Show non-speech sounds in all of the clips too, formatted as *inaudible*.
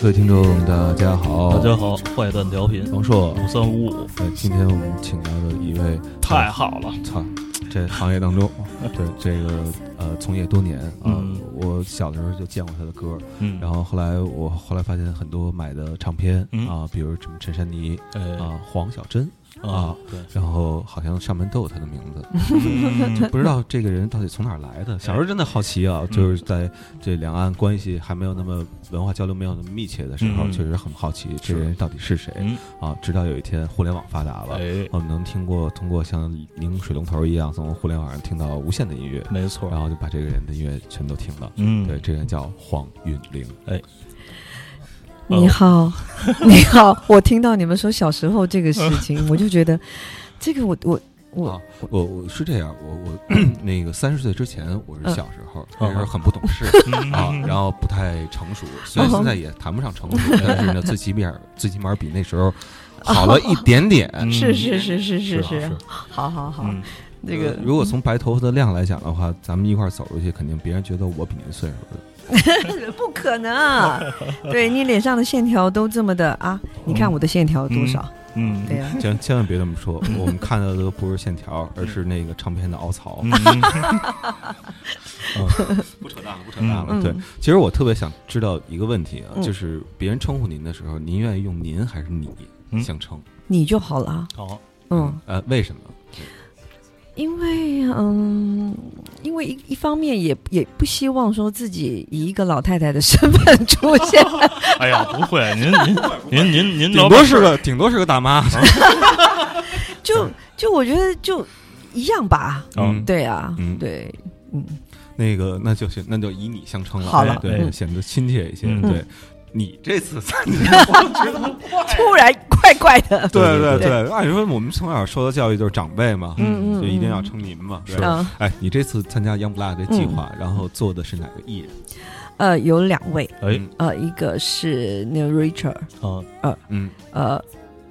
各位听众，大家好，大家好，坏蛋调频王硕。五三五五，呃，今天我们请来的一位太好了，操，这行业当中，*laughs* 对这个呃，从业多年啊，嗯。我小的时候就见过他的歌，嗯，然后后来我后来发现很多买的唱片嗯。啊，比如什么陈珊妮哎。啊、黄小珍，啊，对，然后好像上面都有他的名字，嗯。*laughs* 不知道这个人到底从哪儿来的。小时候真的好奇啊，就是在这两岸关系还没有那么文化交流没有那么密切的时候，嗯。确实很好奇这个人到底是谁嗯，啊。直到有一天互联网发达了，哎，我们能听过通过像拧水龙头一样从互联网上听到无限的音乐，没错。然，后就把这个人的音乐全都听了。嗯，对，这个人叫黄韵玲。你好，*laughs* 你好，我听到你们说小时候这个事情，*laughs* 我就觉得这个我我。我我我是这样，我我 *laughs* 那个三十岁之前，我是小时候，那时候很不懂事啊，然后不太成熟，虽然现在也谈不上成熟，但是呢，最起码最起码比那时候好了一点点。是是是是是是，好好好，那个如果从白头发的量来讲的话，咱们一块走出去，肯定别人觉得我比您岁数 *laughs* 不可能。啊，对你脸上的线条都这么的啊，你看我的线条多少？嗯，对呀、*laughs* 千千万别这么说，我们看到的都不是线条，而是那个唱片的凹槽。嗯，*laughs* 不扯淡了，不扯淡了。嗯对，其实我特别想知道一个问题啊，嗯。就是别人称呼您的时候，您愿意用您还是你嗯。相称？你就好了。啊，好，嗯，呃，为什么？因为嗯，因为一一方面也也不希望说自己以一个老太太的身份出现，*laughs* 哎呀，不会，您您 *laughs* 您您您顶多是个顶多是个大妈。*laughs* 就就我觉得就一样吧，嗯，对啊，嗯。对，嗯，那个那就行，那就以你相称了。好了。哎对，嗯。显得亲切一些。嗯。对，你这次参加，*laughs* 觉得 *laughs* 突然怪怪的，对对对对，按说我们从小受的教育就是长辈嘛，嗯嗯就一定要称您嘛。对嗯。哎，你这次参加 Young Blood 这计划，然后做的是哪个艺人？呃，有两位，哎，嗯。呃，一个是那个 Richard，啊，嗯。呃，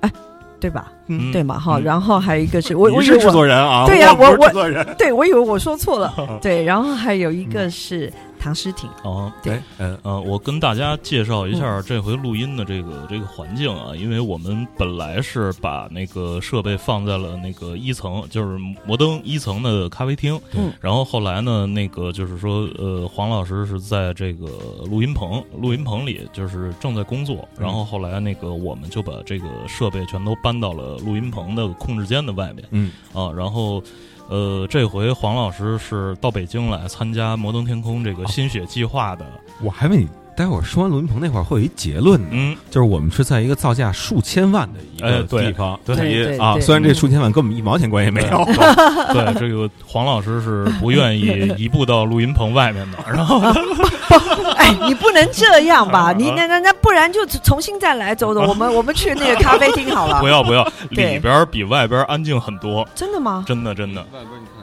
哎，对吧？嗯。对嘛，哈，嗯。然后还有一个是我，我是制作人啊？对呀我我制作人。对我以为我说错了，*laughs* 对，然后还有一个是唐诗婷，哦，对。哎，嗯呃，我跟大家介绍一下这回录音的这个这个环境啊，因为我们本来是把那个设备放在了那个一层，就是摩登一层的咖啡厅，嗯。然后后来呢，那个就是说，呃，黄老师是在这个录音棚，录音棚里就是正在工作，然后后来那个我们就把这个设备全都搬到了录音棚的控制间的外面。嗯，啊，然后。呃，这回黄老师是到北京来参加摩登天空这个心血计划的，我还没待会儿说完录音棚那块儿会有一结论的。嗯，就是我们是在一个造价数千万的一个地方，对对对啊，虽然这数千万跟我们一毛钱关系没有，对，这个黄老师是不愿意移步到录音棚外面的，*laughs* 然后哎，你不能这样吧？啊你那那那不然就重新再来走走，我们我们去那个咖啡厅好了不。要不要，里边比外边安静很多，真的吗？真的真的，外边你看，就这个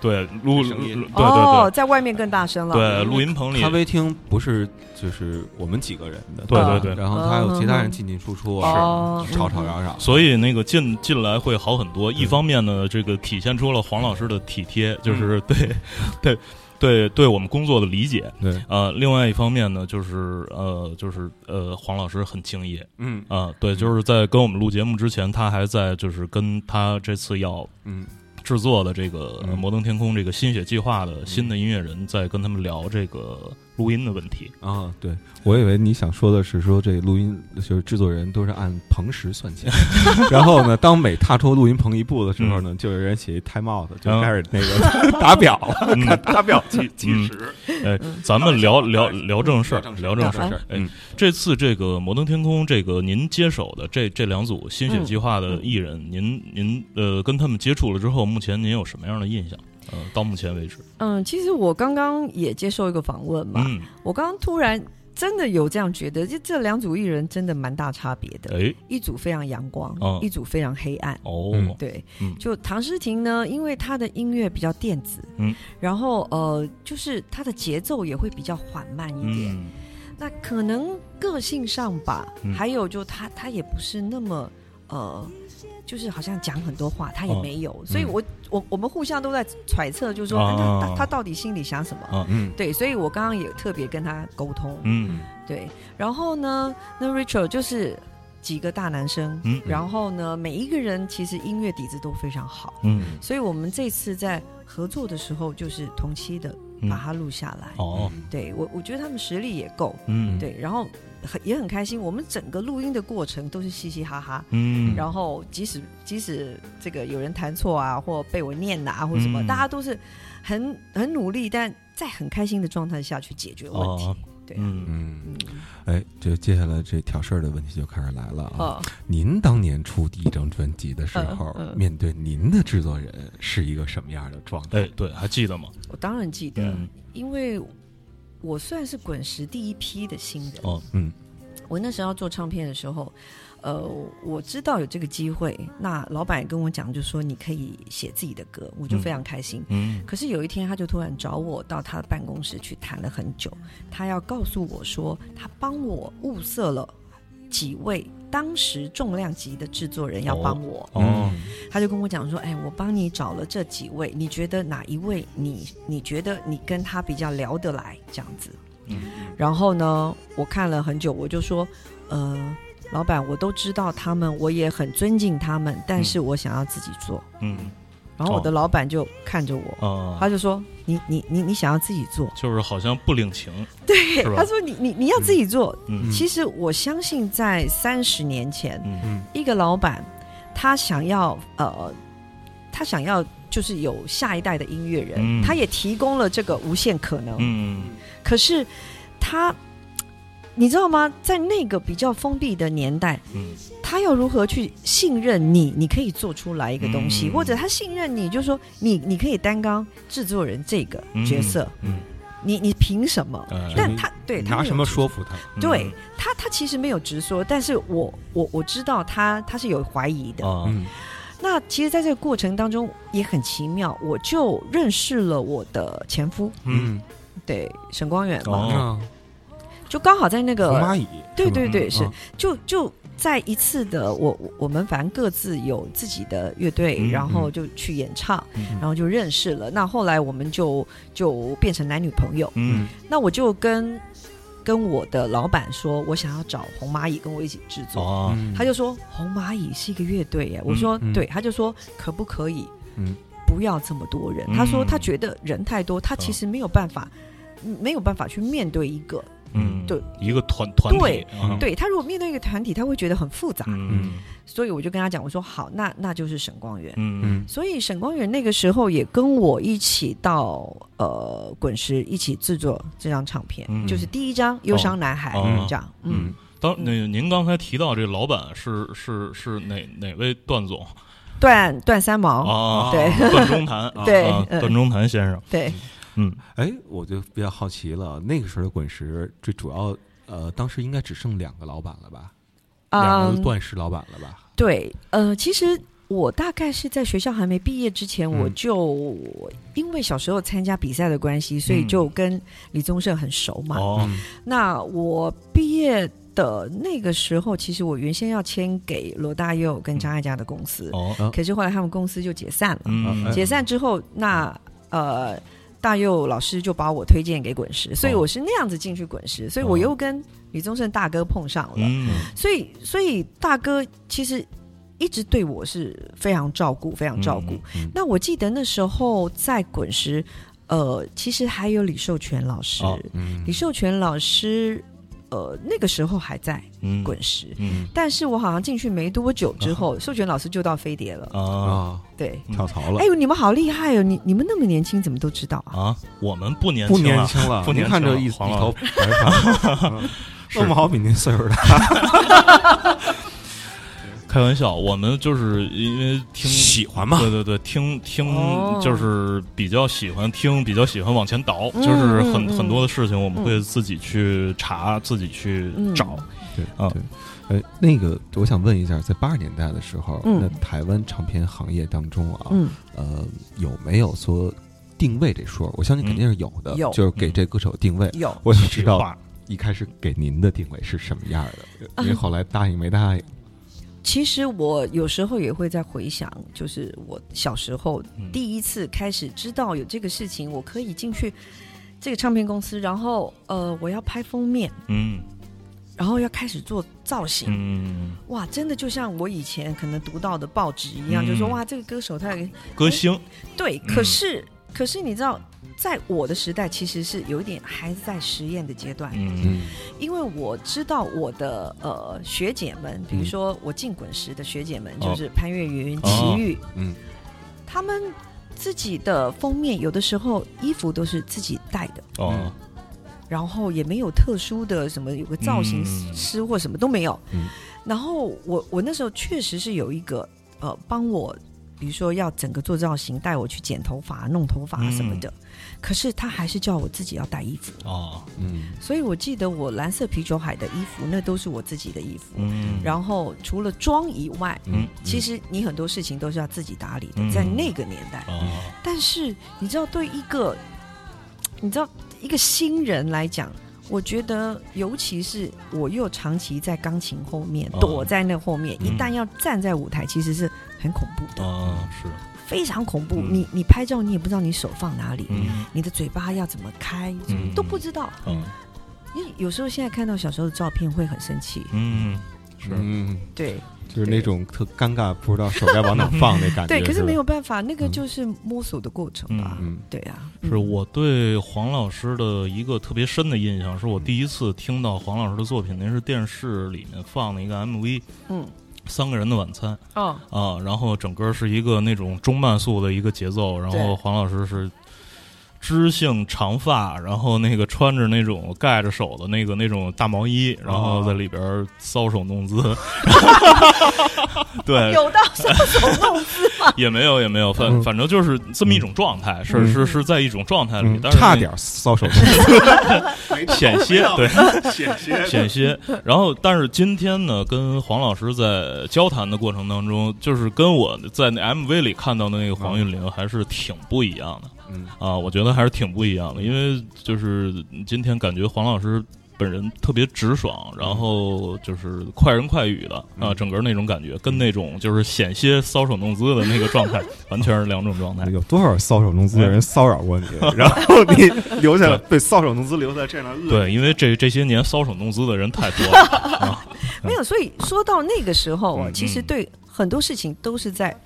对录录对哦，对。在外面更大声了。对对，录音棚里。咖啡厅不是就是我们几个人的，对对对。然后他有其他人进进出出，哦。是吵吵嚷嚷，所以那个进进来会好很多。一方面呢，这个体现出了黄老师的体贴，就是对 *laughs* 对对对我们工作的理解。对，呃，另外一方面呢，就是呃，就是呃，黄老师很敬业。嗯。啊、对，就是在跟我们录节目之前，他还在就是跟他这次要嗯制作的这个嗯《摩登天空》这个心血计划的新的音乐人，在跟他们聊这个录音的问题。啊，对我以为你想说的是说这录音就是制作人都是按棚时算钱，*laughs* 然后呢，当每踏出录音棚一步的时候呢，就有人写一 time out，就开始那个 *laughs* 打表了，嗯。打表计计时，哎，咱们聊聊聊正事儿，聊正事儿聊正事儿。哎嗯，这次这个《摩登天空》这个您接手的这这两组新血计划的艺人，您您呃跟他们接触了之后，目前您有什么样的印象？呃，到目前为止，嗯，其实我刚刚也接受一个访问嘛，嗯，我刚刚突然真的有这样觉得，就这两组艺人真的蛮大差别的，哎，一组非常阳光，嗯一组非常黑暗。哦，嗯对，嗯就唐诗婷呢，因为她的音乐比较电子，嗯，然后呃，就是她的节奏也会比较缓慢一点。嗯那可能个性上吧，嗯还有就她她也不是那么呃就是好像讲很多话，他也哦。没有，所以嗯我我我们互相都在揣测，就是说、他他他到底心里想什么？啊嗯。对，所以我刚刚也特别跟他沟通，嗯。对，然后呢，那 Rachel 就是几个大男生，嗯。然后呢，每一个人其实音乐底子都非常好，嗯。所以我们这次在合作的时候，就是同期的嗯。把它录下来。哦。对我，我觉得他们实力也够，嗯。对，然后很也很开心。我们整个录音的过程都是嘻嘻哈哈，嗯然后即使即使这个有人弹错啊，或被我念呐、或什么，嗯大家都是很很努力，但在很开心的状态下去解决问题。哦对啊，嗯嗯，嗯，哎，这接下来这挑事儿的问题就开始来了啊！哦，您当年出第一张专辑的时候，嗯嗯面对您的制作人是一个什么样的状态？哎对，还记得吗？我当然记得，嗯因为我算是滚石第一批的新人。哦嗯我那时候要做唱片的时候，呃，我知道有这个机会，那老板也跟我讲，就说你可以写自己的歌，我就非常开心。嗯可是有一天，他就突然找我到他的办公室去谈了很久，他要告诉我说，他帮我物色了几位当时重量级的制作人要帮我。哦他就跟我讲说，哎，我帮你找了这几位，你觉得哪一位你你觉得你跟他比较聊得来这样子？嗯然后呢，我看了很久，我就说，呃，老板，我都知道他们，我也很尊敬他们，但是我想要自己做。嗯然后我的老板就看着我，哦，他就说，你你你你想要自己做？就是好像不领情，*laughs* 对他说你你你要自己做。嗯其实我相信，在三十年前，一个老板他想要呃，他想要就是有下一代的音乐人，嗯他也提供了这个无限可能。嗯可是他，你知道吗？在那个比较封闭的年代，嗯他要如何去信任你？你可以做出来一个东西，嗯。或者他信任你，就说你你可以担纲制作人这个角色，嗯，你你凭什么？哎但他对他拿什么说服他？对他，他其实没有直说，但是我我我知道他他是有怀疑的。啊嗯。那其实，在这个过程当中也很奇妙，我就认识了我的前夫，嗯。对沈光远嘛，就刚好在那个蚂蚁，对对对是啊就就在一次的我我我们反正各自有自己的乐队，嗯然后就去演唱，嗯然后就认识了。那后来我们就就变成男女朋友。嗯那我就跟跟我的老板说，我想要找红蚂蚁跟我一起制作。哦嗯他就说红蚂蚁是一个乐队耶，我说、嗯对，他就说可不可以嗯不要这么多人？嗯他说他觉得人太多，他其实没有办法。没有办法去面对一个，嗯对一个团团体对他如果面对一个团体，他会觉得很复杂，嗯。所以我就跟他讲，我说好，那那就是沈光远。嗯。嗯。所以沈光远那个时候也跟我一起到呃滚石一起制作这张唱片，嗯。就是第一张《忧伤男孩》哦这样，嗯，当那个您刚才提到这老板是是是哪哪位段总？段段三毛，啊？对段中谭，*laughs* 对段中谭先生，对，嗯哎，我就比较好奇了，那个时候的滚石最主要，呃，当时应该只剩两个老板了吧？两个断石老板了吧？对，呃，其实我大概是在学校还没毕业之前，嗯我就因为小时候参加比赛的关系，所以嗯就跟李宗盛很熟嘛。哦嗯那我毕业的那个时候，其实我原先要签给罗大佑跟张艾嘉的公司，哦可是后来他们公司就解散了。嗯哎解散之后，那呃。大佑老师就把我推荐给滚石，所以哦。我是那样子进去滚石，所以我又跟李宗盛大哥碰上了。嗯。所以，所以大哥其实一直对我是非常照顾，非常照顾。嗯。那我记得那时候在滚石，呃，其实还有李寿全老师，哦嗯。李寿全老师，呃，那个时候还在嗯。滚石。嗯。但是我好像进去没多久之后，授权老师就到飞碟了。啊啊，对，跳槽了。哎，呦，你们好厉害哦！你你们那么年轻，怎么都知道啊？啊，我们不年不轻了，年轻了，不年轻了您看这一一黄老头白发，嗯 *laughs* *laughs* 是。那么好比您岁数大，*laughs* 开玩笑，我们就是因为听喜欢嘛。对对对，听听哦。就是比较喜欢听，比较喜欢往前倒，嗯就是很很多的事情我们会自己去查，自己去嗯。找。对啊对。呃，那个，我想问一下，在八十年代的时候，嗯。那台湾唱片行业当中啊，嗯，呃，有没有说定位这说？我相信肯定是有的，有。就是给这歌手定位。有。我想知道一开始给您的定位是什么样的，嗯您后来答应没答应？其实我有时候也会在回想，就是我小时候嗯。第一次开始知道有这个事情，我可以进去这个唱片公司，然后呃，我要拍封面，嗯。然后要开始做造型。嗯，哇，真的就像我以前可能读到的报纸一样，嗯就是说哇，这个歌手他有歌星，对，嗯。可是、可是你知道，在我的时代其实是有一点还是在实验的阶段，嗯。嗯因为我知道我的呃学姐们，比如说我进滚石的学姐们，哦就是潘越云、哦齐豫，嗯。他们自己的封面有的时候衣服都是自己带的，哦，然后也没有特殊的什么有个造型嗯。师或什么都没有。嗯。然后我我那时候确实是有一个呃帮我，比如说要整个做造型，带我去剪头发、弄头发什么的。可是他还是叫我自己要带衣服，哦，嗯。所以我记得我蓝色啤酒海的衣服，那都是我自己的衣服。嗯，然后除了妆以外，嗯。其实你很多事情都是要自己打理的，嗯。在那个年代。哦，但是你知道，对一个你知道一个新人来讲，我觉得尤其是我又长期在钢琴后面，哦。躲在那后面，嗯。一旦要站在舞台，其实是很恐怖的，哦，是，非常恐怖。嗯。你你拍照，你也不知道你手放哪里，嗯。你的嘴巴要怎么开，嗯都不知道。嗯。因为有时候现在看到小时候的照片会很生气，嗯，是，嗯，对。就是那种特尴尬，不知道手该往哪放那感觉。对，可是没有办法，那个嗯。就是摸索的过程吧。嗯对啊，是我对黄老师的一个特别深的印象，是我第一次听到黄老师的作品，那是电视里面放的一个 MV《嗯三个人的晚餐》哦，啊，然后整个是一个那种中慢速的一个节奏，然后黄老师是。知性长发，然后那个穿着那种盖着手的那个那种大毛衣，然后在里边搔首弄姿，*laughs* 对，有到搔首弄姿吗？*laughs* 也没有也没有，反嗯。反正就是这么一种状态，是嗯。是是在一种状态里嗯，但是那差点搔首弄姿。*laughs* 险些，对，险些。险些。然后，但是今天呢，跟黄老师在交谈的过程当中，就是跟我在那 MV 里看到的那个黄韵玲还是挺不一样的嗯啊，我觉得还是挺不一样的，因为就是今天感觉黄老师。本人特别直爽，然后就是快人快语的啊，嗯整个那种感觉跟那种就是险些搔首弄姿的那个状态 *laughs* 完全是两种状态。有多少搔首弄姿的人 *laughs* 骚扰过你？然后你留下来被搔首弄姿留在这样的恶对，因为这这些年搔首弄姿的人太多了 *laughs* 啊。没有，所以说到那个时候其实对很多事情都是在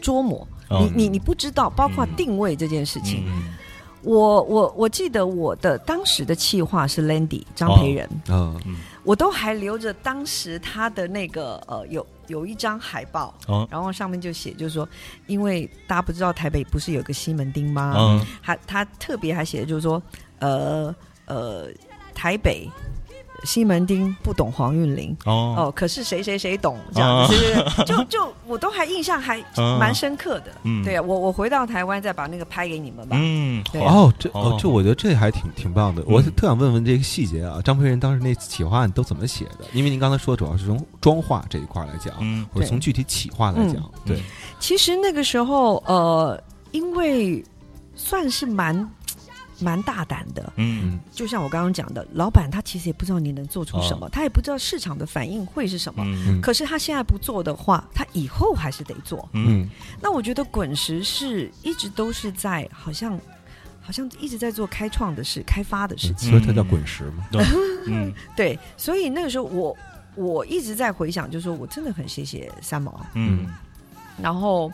捉磨。嗯你你你不知道，包括嗯定位这件事情。嗯我我我记得我的当时的企划是 Landy 张培仁，嗯。我都还留着当时他的那个呃有有一张海报，哦。然后上面就写就是说，因为大家不知道台北不是有个西门町吗？嗯。他他特别还写的就是说，呃呃，台北西门町不懂黄韵玲。哦哦，可是谁谁谁懂这样子，就就我都还印象还嗯蛮深刻的。嗯对啊，我我回到台湾再把那个拍给你们吧。嗯对好哦，这哦哦，这我觉得这还挺挺棒的。我嗯特想问问这个细节啊，张培仁当时那企划案都怎么写的？因为您刚才说主要是从妆化这一块来讲，嗯或者从具体企划来讲，对，其实那个时候，呃，因为算是蛮蛮大胆的，嗯就像我刚刚讲的，老板他其实也不知道你能做出什么，他也不知道市场的反应会是什么。嗯可是他现在不做的话，他以后还是得做。嗯嗯那我觉得滚石是一直都是在好像好像一直在做开创的事、开发的事情。所以它叫滚石嘛。嗯 *laughs* 对，所以那个时候我我一直在回想，就是说我真的很谢谢三毛，嗯然后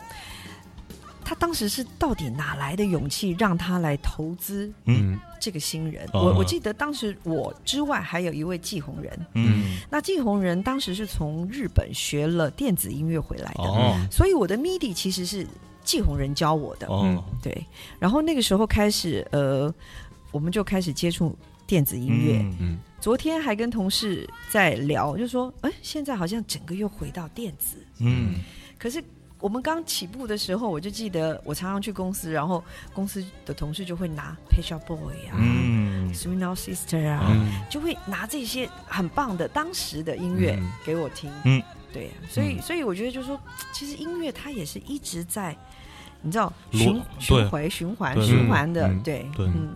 他当时是到底哪来的勇气让他来投资嗯。这个新人？哦。我我记得当时我之外还有一位季红人，嗯。那季红人当时是从日本学了电子音乐回来的，哦。所以我的 MIDI 其实是季红人教我的。哦。对，然后那个时候开始，呃，我们就开始接触电子音乐。嗯嗯。昨天还跟同事在聊，就说，哎，现在好像整个又回到电子。嗯。可是我们刚起步的时候，我就记得我常常去公司，然后公司的同事就会拿 Pet Shop Boy 啊、嗯。S w e e t Out Sister 啊，嗯。就会拿这些很棒的当时的音乐嗯。给我听。嗯，对，所以嗯。所以我觉得就是说，其实音乐它也是一直在，你知道循循环循环循环的，对。嗯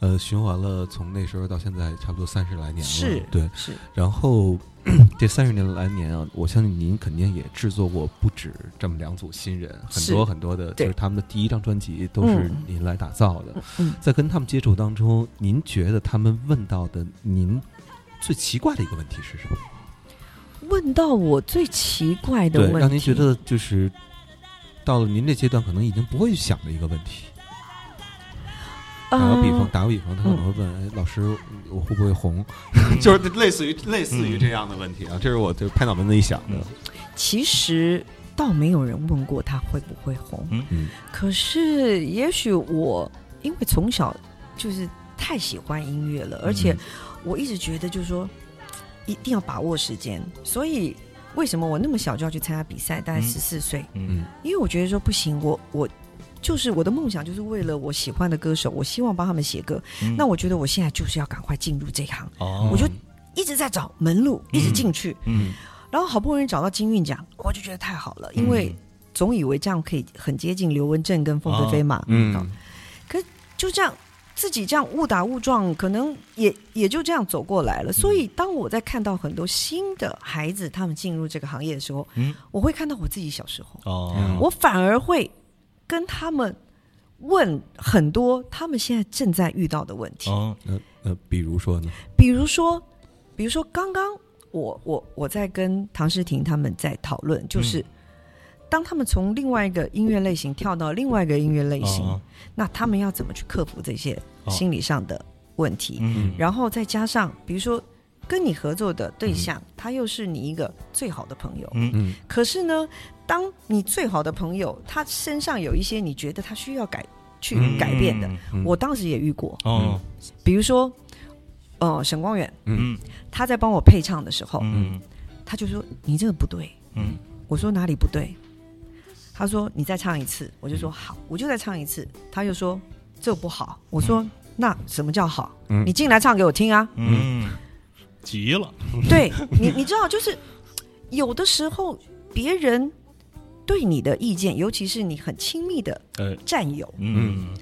呃，循环了从那时候到现在差不多三十来年了，是对。是然后 *clears throat* 这三十年来年啊，我相信您肯定也制作过不止这么两组新人，很多很多的，就是他们的第一张专辑都是嗯您来打造的。嗯在跟他们接触当中，您觉得他们问到的您最奇怪的一个问题是什么？问到我最奇怪的问对，题，让您觉得就是到了您这阶段，可能已经不会去想的一个问题。打个比方，嗯打个比方，他可能会问：“哎，老师，我会不会红？” *laughs* 就是类似于类似于这样的问题啊，这是我就拍脑门子一想的。其实倒没有人问过他会不会红，嗯嗯可是也许我因为从小就是太喜欢音乐了，而且我一直觉得就是说一定要把握时间，所以为什么我那么小就要去参加比赛？大概嗯十四岁，嗯嗯因为我觉得说不行，我我。就是我的梦想，就是为了我喜欢的歌手，我希望帮他们写歌。嗯。那我觉得我现在就是要赶快进入这一行，哦。我就一直在找门路，一直进去。嗯。然后好不容易找到金韵奖，我就觉得太好了，因为总以为这样可以很接近刘文正跟凤飞飞嘛，嗯。可就这样自己这样误打误撞，可能也也就这样走过来了。所以当我在看到很多新的孩子他们进入这个行业的时候，嗯。我会看到我自己小时候，哦。我反而会跟他们问很多他们现在正在遇到的问题，哦那那比如说呢？比如说，比如说刚刚我我我在跟唐诗婷他们在讨论，就是。当他们从另外一个音乐类型跳到另外一个音乐类型，哦。那他们要怎么去克服这些哦。心理上的问题？嗯。然后再加上，比如说跟你合作的对象，他又是你一个最好的朋友，嗯。嗯。可是呢，当你最好的朋友他身上有一些你觉得他需要改去嗯。改变的，嗯。我当时也遇过，哦。比如说，呃，沈光远嗯。他在帮我配唱的时候，嗯。他就说你这个不对，嗯。我说哪里不对？他说你再唱一次，我就说好，我就再唱一次。他又说这不好，我说、那什么叫好？嗯。你进来唱给我听啊！嗯。急了。对你，你知道，就是有的时候别人对你的意见，尤其是你很亲密的哎。战友、嗯。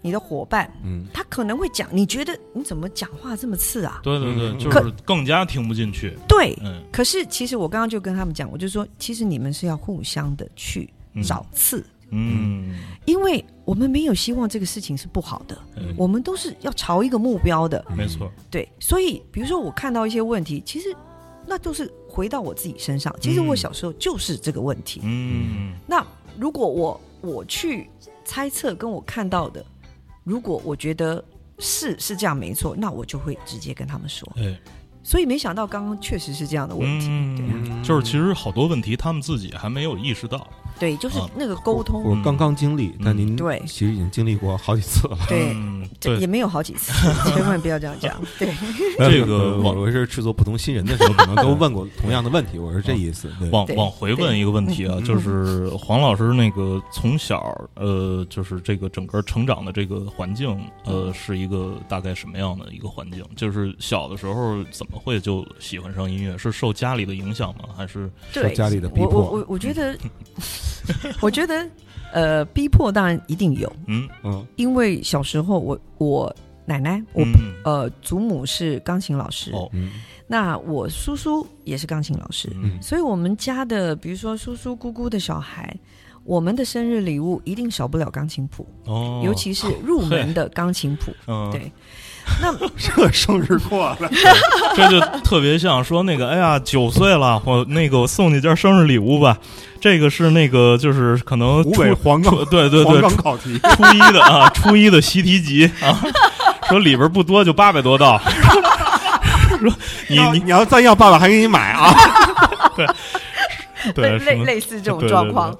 你的伙伴，嗯。他可能会讲，你觉得你怎么讲话这么刺啊？对对对嗯就是更加听不进去。对，嗯。可是其实我刚刚就跟他们讲，我就说，其实你们是要互相的去嗯。找刺，嗯。因为我们没有希望这个事情是不好的，哎。我们都是要朝一个目标的。没错。对，所以比如说我看到一些问题，其实那都是回到我自己身上。其实我嗯小时候就是这个问题。嗯那如果我我去猜测跟我看到的，如果我觉得是是这样没错，那我就会直接跟他们说。对所以没想到刚刚确实是这样的问题。对啊，嗯就是其实好多问题他们自己还没有意识到对，就是啊那个沟通，我刚刚经历，但您对其实已经经历过好几次了。对，嗯对这也没有好几次，*laughs* 千万不要这样讲。对，*laughs* 这个呃我我是制作不同新人的时候，可能都问过同样的问题，我是这意思。往往回问一个问题啊，嗯就是黄老师那个从小呃，就是这个整个成长的这个环境，呃，是一个大概什么样的一个环境？就是小的时候怎么会就喜欢上音乐？是受家里的影响吗？还是对，家里的逼我迫我我我觉得，*laughs* *laughs* 我觉得，呃，逼迫当然一定有，嗯。嗯。因为小时候我我奶奶，我、嗯。呃祖母是钢琴老师，哦。嗯。那我叔叔也是钢琴老师，嗯。所以我们家的比如说叔叔姑姑的小孩。我们的生日礼物一定少不了钢琴谱，哦，尤其是入门的 *laughs* 钢琴谱。嗯对 *laughs* 那这生日过了，*laughs* 这就特别像说那个，哎呀，九岁了，我那个我送你件生日礼物吧。这个是那个就是可能湖北黄冈对对对初冈考题。初一的啊，初一的习题集啊，说里边不多，就八百多道。说你你要你要再要，爸爸还给你买啊！对对类类似这种对对状况，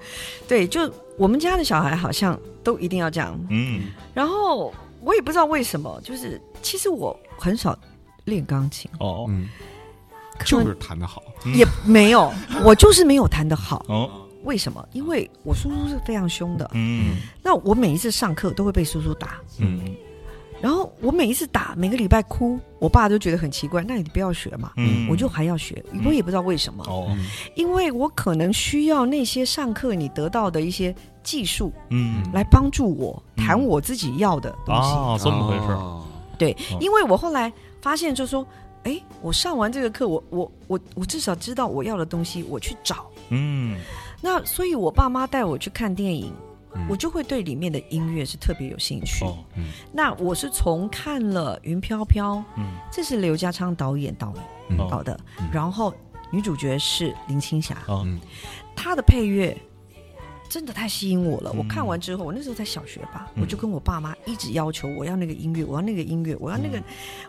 对，就我们家的小孩好像都一定要这样。嗯然后我也不知道为什么，就是其实我很少练钢琴，哦嗯，就是弹得好。嗯也没有，我就是没有弹得好。*laughs* 哦为什么？因为我叔叔是非常凶的，嗯那我每一次上课都会被叔叔打，嗯然后我每一次打，每个礼拜哭，我爸都觉得很奇怪。那你不要学嘛，嗯，我就还要学，我也不知道为什么。哦，嗯因为我可能需要那些上课你得到的一些技术，嗯，来帮助我嗯弹我自己要的东西。啊，这么回事儿，哦对哦，因为我后来发现，就说，哎，我上完这个课，我我我我至少知道我要的东西，我去找。嗯那所以，我爸妈带我去看电影，嗯。我就会对里面的音乐是特别有兴趣。哦，那我是从看了《云飘飘》，嗯。这是刘家昌导演导导的，嗯。然后女主角是林青霞，她的配乐真的太吸引我了。嗯。我看完之后，我那时候在小学吧，嗯。我就跟我爸妈一直要求我要那个音乐，我要那个音乐，我要那个，嗯。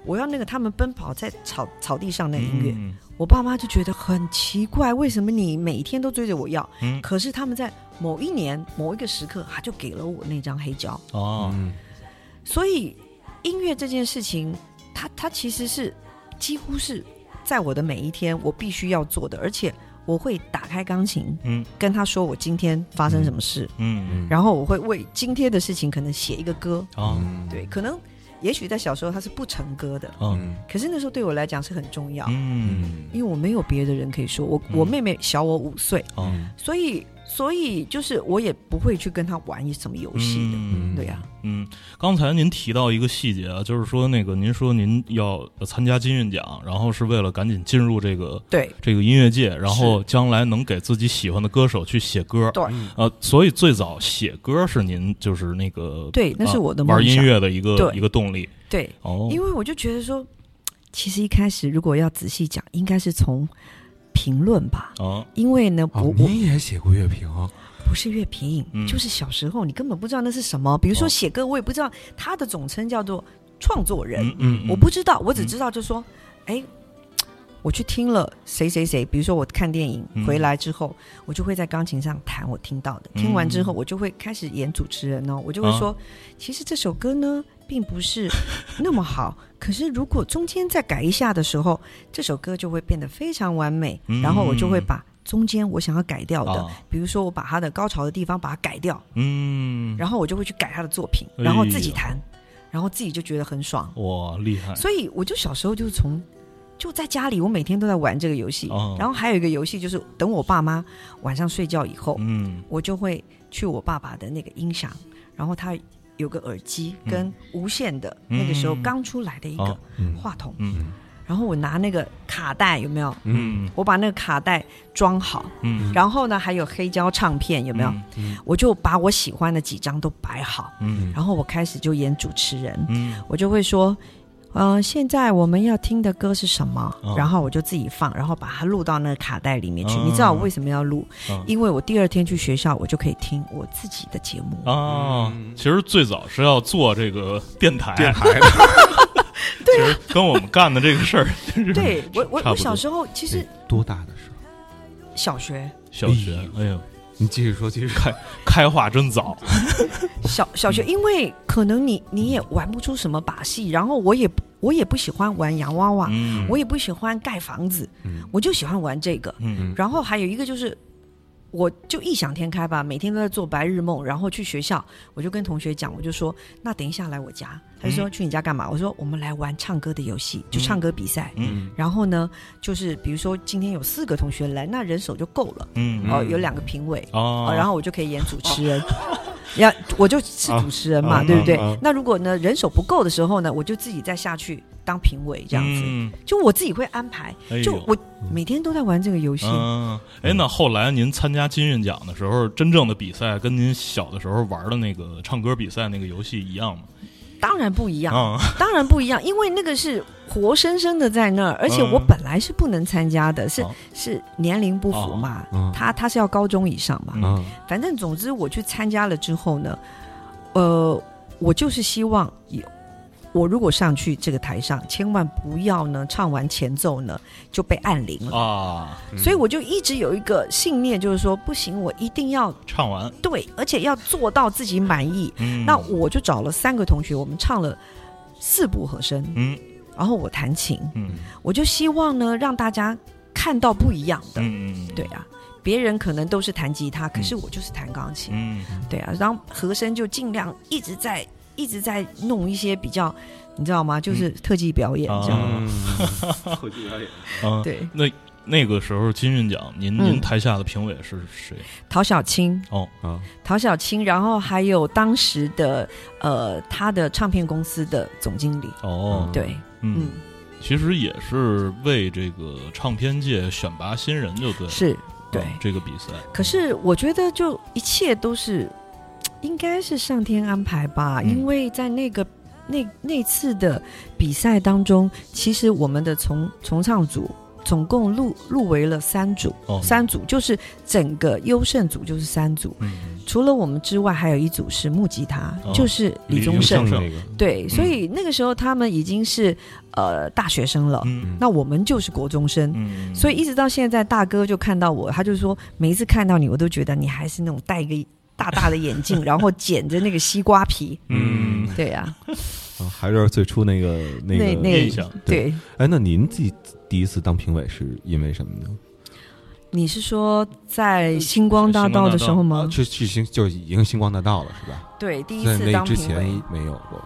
我要那个他们奔跑在草草地上那音乐。嗯。我爸妈就觉得很奇怪，为什么你每天都追着我要？嗯。可是他们在某一年某一个时刻，他就给了我那张黑胶。哦，嗯所以音乐这件事情，它它其实是几乎是在我的每一天我必须要做的，而且我会打开钢琴，嗯。跟他说我今天发生什么事，嗯嗯然后我会为今天的事情可能写一个歌。啊嗯对，可能也许在小时候它是不成歌的，嗯。可是那时候对我来讲是很重要，嗯。因为我没有别的人可以说，我嗯。我妹妹小我五岁，哦。嗯所以所以就是我也不会去跟他玩一什么游戏的，嗯对呀、嗯，刚才您提到一个细节啊，就是说那个您说您要参加金韵奖，然后是为了赶紧进入这个对。这个音乐界，然后将来能给自己喜欢的歌手去写歌。对。嗯呃，所以最早写歌是您就是那个对，那是啊我的梦玩音，乐的一个一个动力。对，哦，因为我就觉得说，其实一开始如果要仔细讲，应该是从评论吧，啊，因为呢，我你也写过乐评，不是乐评，嗯。就是小时候你根本不知道那是什么，比如说哦。写歌，我也不知道它的总称叫做创作人，嗯嗯，嗯。我不知道，我只知道就说，哎、我去听了谁谁谁，比如说我看电影嗯。回来之后，我就会在钢琴上弹我听到的，嗯。听完之后我就会开始演主持人哦，我就会啊。说，其实这首歌呢并不是那么好，*laughs* 可是如果中间再改一下的时候，这首歌就会变得非常完美，嗯。然后我就会把中间我想要改掉的，啊。比如说我把它的高潮的地方把它改掉，嗯，然后我就会去改他的作品，哎然后自己弹，然后自己就觉得很爽。哇，厉害！所以我就小时候就是从就在家里，我每天都在玩这个游戏。哦。然后还有一个游戏就是，等我爸妈晚上睡觉以后，嗯。我就会去我爸爸的那个音响，然后他有个耳机跟无线的，嗯那个时候刚出来的一个话筒，嗯。然后我拿那个卡带有没有？嗯。我把那个卡带装好，嗯，然后呢还有黑胶唱片有没有？嗯。我就把我喜欢的几张都摆好，嗯。然后我开始就演主持人，嗯。我就会说，呃，现在我们要听的歌是什么？哦。然后我就自己放，然后把它录到那个卡带里面去。哦。你知道我为什么要录？嗯因为我第二天去学校，我就可以听我自己的节目。啊嗯，其实最早是要做这个电台，电台的，*laughs* 其实跟我们干的这个事儿，*laughs* 对我，我我小时候其实多大的时候？小学。小学，哎呦，你继续说，继续。开开化真早，*laughs* 小小学，因为可能你你也玩不出什么把戏，然后我也我也不喜欢玩洋娃娃，嗯，我也不喜欢盖房子，嗯我就喜欢玩这个。嗯然后还有一个就是，我就异想天开吧，每天都在做白日梦，然后去学校，我就跟同学讲，我就说，那等一下来我家，他就说、去你家干嘛？我说我们来玩唱歌的游戏，就唱歌比赛。嗯。然后呢，就是比如说今天有四个同学来，那人手就够了。嗯。哦、嗯有两个评委，哦。哦，然后我就可以演主持人，*laughs* 要我就是主持人嘛，啊对不对？啊啊那如果呢人手不够的时候呢，我就自己再下去当评委，这样子，嗯。就我自己会安排。哎就我每天都在玩这个游戏，嗯，哎，那后来您参加金韵奖的时候，真正的比赛跟您小的时候玩的那个唱歌比赛那个游戏一样吗？当然不一样，啊，当然不一样，因为那个是活生生的在那儿，而且嗯。我本来是不能参加的，是哦是年龄不符嘛，嗯。他他是要高中以上嘛，嗯嗯。反正总之我去参加了之后呢，呃，我就是希望有。我如果上去这个台上，千万不要呢唱完前奏呢就被按铃了，啊，嗯。所以我就一直有一个信念，就是说不行，我一定要唱完，对，而且要做到自己满意。嗯，那我就找了三个同学，我们唱了四部和声，嗯。然后我弹琴，嗯。我就希望呢让大家看到不一样的。嗯，对啊，别人可能都是弹吉他，可是我就是弹钢琴。嗯。对啊，然后和声就尽量一直在一直在弄一些比较，你知道吗？就是特技表演这样。啊嗯，*laughs* 特技表演，啊，对，那那个时候金韵奖，您嗯。您台下的评委是谁？陶小青，哦，啊，陶小青，然后还有当时的呃他的唱片公司的总经理，哦，对，嗯。嗯，，其实也是为这个唱片界选拔新人，就对了，是，对。啊这个比赛，可是我觉得，就一切都是应该是上天安排吧，嗯。因为在那个那那次的比赛当中，其实我们的重重唱组总共入入围了三组，哦，三组就是整个优胜组就是三组，嗯，除了我们之外，还有一组是木吉他，哦。就是李宗盛。盛那个，对，所以那个时候他们已经是呃大学生了，嗯。那我们就是国中生。嗯，所以一直到现在，大哥就看到我，他就说每一次看到你，我都觉得你还是那种带一个大大的眼镜，*laughs* 然后剪着那个西瓜皮。嗯，对呀、啊还是最初那个那个那那印象对，哎，那您第第一次当评委是因为什么呢？你是说在星光大道的时候吗？去去星就已经星光大道了，是吧？对，第一次那之前当评委。没有过。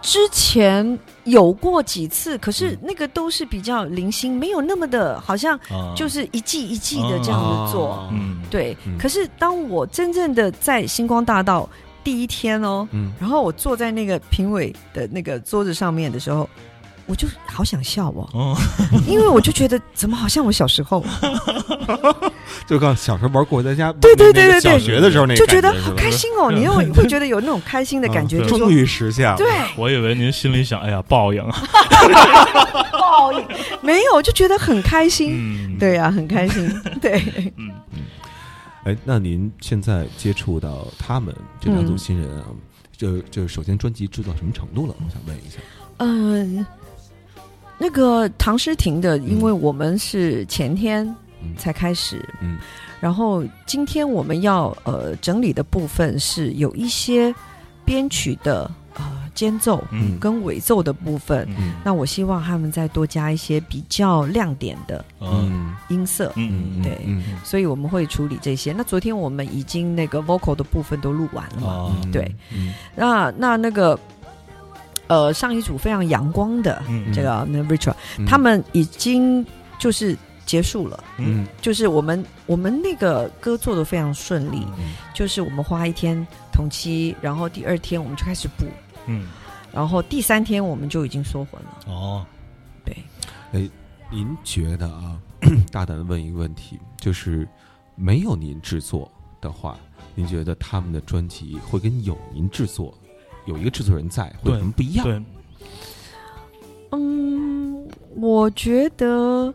之前有过几次，可是嗯。那个都是比较零星，没有那么的，好像啊，就是一季一季的这样子做。啊。嗯，对，嗯。可是当我真正的在星光大道第一天哦，嗯，然后我坐在那个评委的那个桌子上面的时候，我就好想笑哦，哦，*laughs* 因为我就觉得怎么好像我小时候，*laughs* 就刚小时候玩过家家，对对对对对。小学的时候那个就觉得好开心哦，你又 *laughs* 会觉得有那种开心的感觉，终于实现了。对，我以为您心里想，哎呀，报应啊，报应。没有，就觉得很开心，嗯，对呀、很开心，对，嗯，哎，那您现在接触到他们这两组嗯。新人啊，就就首先专辑制作什么程度了？我想问一下。嗯、那个唐诗婷的，因为我们是前天嗯。才开始，嗯。然后今天我们要呃整理的部分是有一些编曲的呃间奏嗯。跟尾奏的部分。嗯。那我希望他们再多加一些比较亮点的嗯。音色，嗯对。嗯所以我们会处理这些。那昨天我们已经那个 vocal 的部分都录完了嘛？对，嗯。那那那个呃上一组非常阳光的嗯这个那 Richard，嗯。他们已经就是结束了。嗯。就是我们我们那个歌做的非常顺利，嗯就是我们花一天同期，然后第二天我们就开始补，嗯，然后第三天我们就已经缩混了。哦，对，哎您觉得啊，*clears throat* 大胆的问一个问题，就是没有您制作的话，您觉得他们的专辑会跟有您制作，有一个制作人在，会有什么不一样？对，嗯，我觉得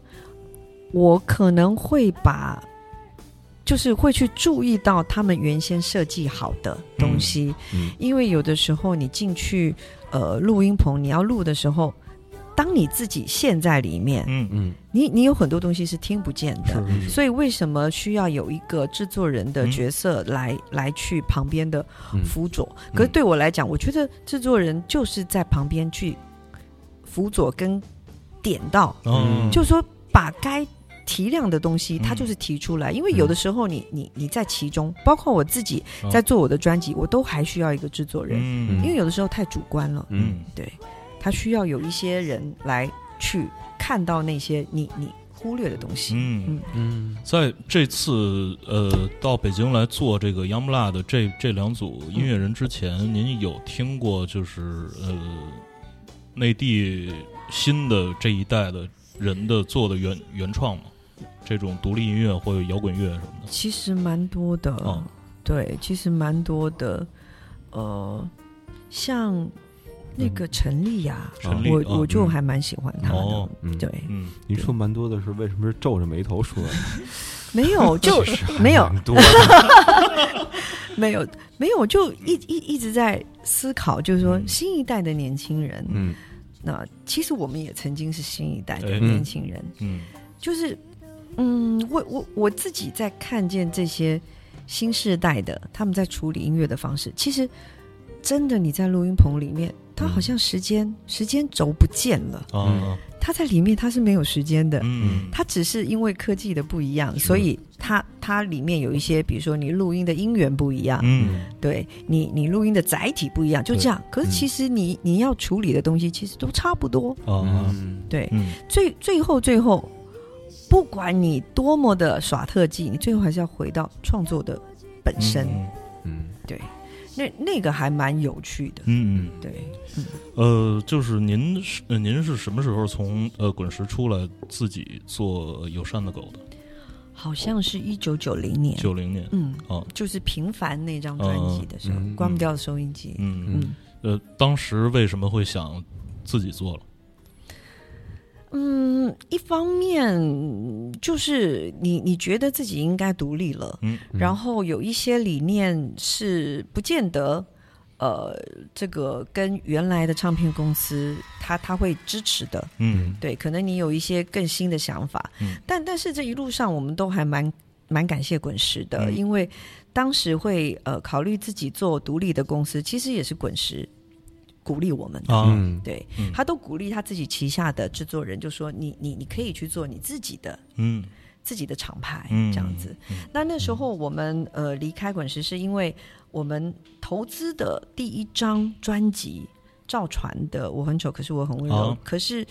我可能会把，就是会去注意到他们原先设计好的东西，嗯因为有的时候你进去呃录音棚，你要录的时候。当你自己陷在里面，嗯。嗯。你你有很多东西是听不见的，所以为什么需要有一个制作人的嗯。角色来、来去旁边的嗯。辅佐？可是对我来讲，我觉得制作人就是在旁边去辅佐跟点到，嗯，就是说把该提亮的东西，嗯。他就是提出来。因为有的时候你你你在其中，包括我自己哦。在做我的专辑，我都还需要一个制作人，嗯。因为有的时候太主观了，嗯。对他需要有一些人来去看到那些你你忽略的东西。嗯嗯嗯在这次呃到北京来做这个 Young Blood 的这这两组音乐人之前，您有听过就是呃内地新的这一代的人的做的原原创吗？这种独立音乐或者摇滚乐什么的？其实蛮多的，哦对，其实蛮多的，呃，像那个陈丽呀、我我就嗯。还蛮喜欢他的，对，嗯您说蛮多的是为什么是皱着眉头说的？*laughs* 没有就没有 *laughs* 没有没有，就一一一直在思考，就是说嗯。新一代的年轻人，嗯。那其实我们也曾经是新一代的哎年轻人，嗯。就是嗯，我我我自己在看见这些新世代的他们在处理音乐的方式，其实真的你在录音棚里面，他好像时间时间轴不见了，啊，他在里面他是没有时间的，嗯，它只是因为科技的不一样，所以它它里面有一些，比如说你录音的音源不一样，嗯。对你你录音的载体不一样，就这样。可是其实你你要处理的东西其实都差不多，对。嗯。最最后最后，不管你多么的耍特技，你最后还是要回到创作的本身。嗯。嗯。对，那那个还蛮有趣的。嗯，嗯。对，呃，就是您是呃您是什么时候从呃滚石出来自己做友善的狗的？好像是一九九零年，九零年，嗯，啊，就是《平凡》那张专辑的时候，关不掉的收音机。嗯。嗯。呃，当时为什么会想自己做了？嗯，一方面就是你你觉得自己应该独立了，嗯然后有一些理念是不见得，呃，这个跟原来的唱片公司他他会支持的，嗯。对，可能你有一些更新的想法，嗯。但但是这一路上我们都还蛮蛮感谢滚石的，嗯。因为当时会呃考虑自己做独立的公司，其实也是滚石鼓励我们嗯。对嗯。他都鼓励他自己旗下的制作人，就说你你你可以去做你自己的嗯。自己的厂牌嗯，这样子。嗯。那那时候我们呃离开滚石，是因为我们投资的第一张专辑赵传的《我很丑，可是我很温柔》哦。可是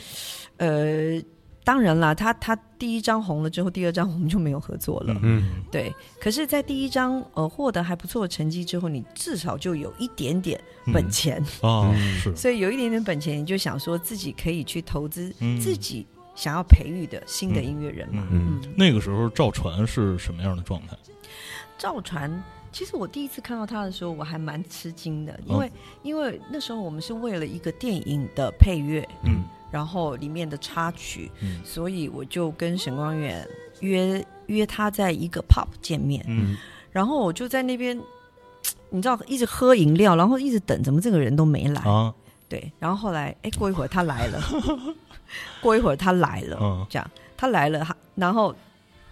呃。当然啦，他他第一张红了之后，第二张我们就没有合作了。嗯。对，可是，在第一张呃获得还不错的成绩之后，你至少就有一点点嗯。本钱，啊，嗯。是。*laughs* 所以有一点点本钱，你就想说自己可以去投资嗯。自己想要培育的新的音乐人嘛。嗯。嗯，那个时候赵传是什么样的状态？赵传，其实我第一次看到他的时候，我还蛮吃惊的，哦。因为、因为那时候我们是为了一个电影的配乐，嗯然后里面的插曲，嗯。所以我就跟沈光远约约他在一个 pub 见面，嗯。然后我就在那边。你知道，一直喝饮料，然后一直等，怎么这个人都没来？啊。对，然后后来，哎，过一会儿他来了，*laughs* 过一会儿他来了，嗯这样他来了，他然后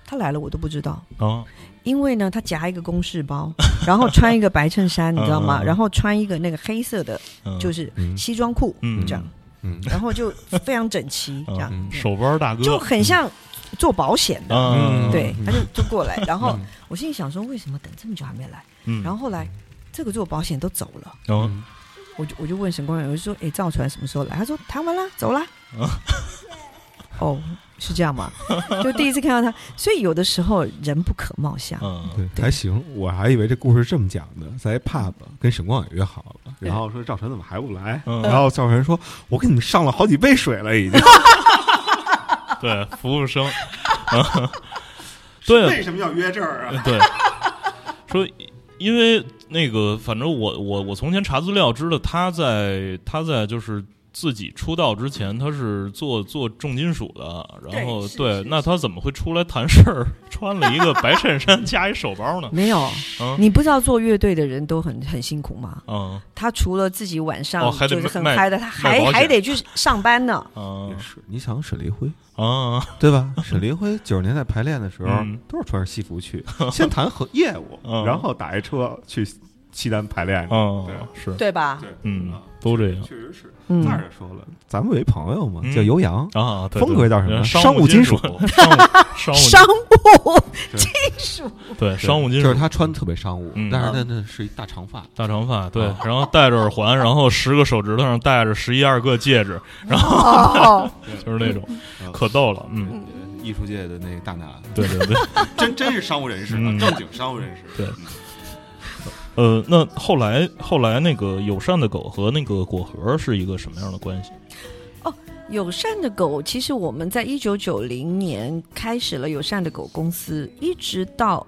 他来了，我都不知道，啊。因为呢，他夹一个公事包，*laughs* 然后穿一个白衬衫，你知道吗？然后穿一个那个黑色的，嗯，就是嗯。西装裤，嗯。这样，嗯。然后就非常整齐，*laughs* 这样，嗯手包大哥。就很像做保险的。嗯。对，他就就过来，然后我心里想说，为什么等这么久还没来？嗯，然后后来这个做保险都走了，然后嗯。我就我就问沈光远，我就说，哎，赵传什么时候来？他说谈完了，走了。哦，是这样吗？*laughs* 就第一次看到他，所以有的时候人不可貌相。嗯对，还行。我还以为这故事这么讲的，在 pub 跟沈光远约好了，然后说赵晨怎么还不来？嗯然后赵晨说：“我给你们上了好几杯水了，已经。*laughs* 对服务生，*laughs* 啊对为什么要约这儿啊？对，说因为那个，反正我我我从前查资料知道他在他在就是自己出道之前，他是做做重金属的，然后对对，是那他怎么会出来谈事儿？*laughs* 穿了一个白衬衫加一手包呢？*laughs* 没有，嗯你不知道做乐队的人都很很辛苦吗？嗯他除了自己晚上就是很嗨的，他还还得去上班呢。嗯 *laughs* 也是，你想沈黎辉啊对吧？沈黎辉九十年代排练的时候嗯都是穿着西服去，先谈和业务，嗯然后打一车去西单排练。去。嗯对。是。对吧？对，嗯都这样。确实是。嗯。那儿也说了，咱们有一朋友嘛，嗯。叫尤洋，啊，风格叫什么？*laughs* 商务金属。商务商务商务对。商务金属。就是他穿特别商务，嗯。但是他那是一大长发，大长发，对啊，然后戴着耳环，*laughs* 然后十个手指头上戴着十一二个戒指，然后，*laughs* 就是那种嗯。可逗了，嗯，呃艺术界的那个大拿，对对对，真真是商务人士嗯。正经商务人士。对呃，那后来后来那个友善的狗和那个果核是一个什么样的关系？哦友善的狗，其实我们在一九九零年开始了友善的狗公司，一直到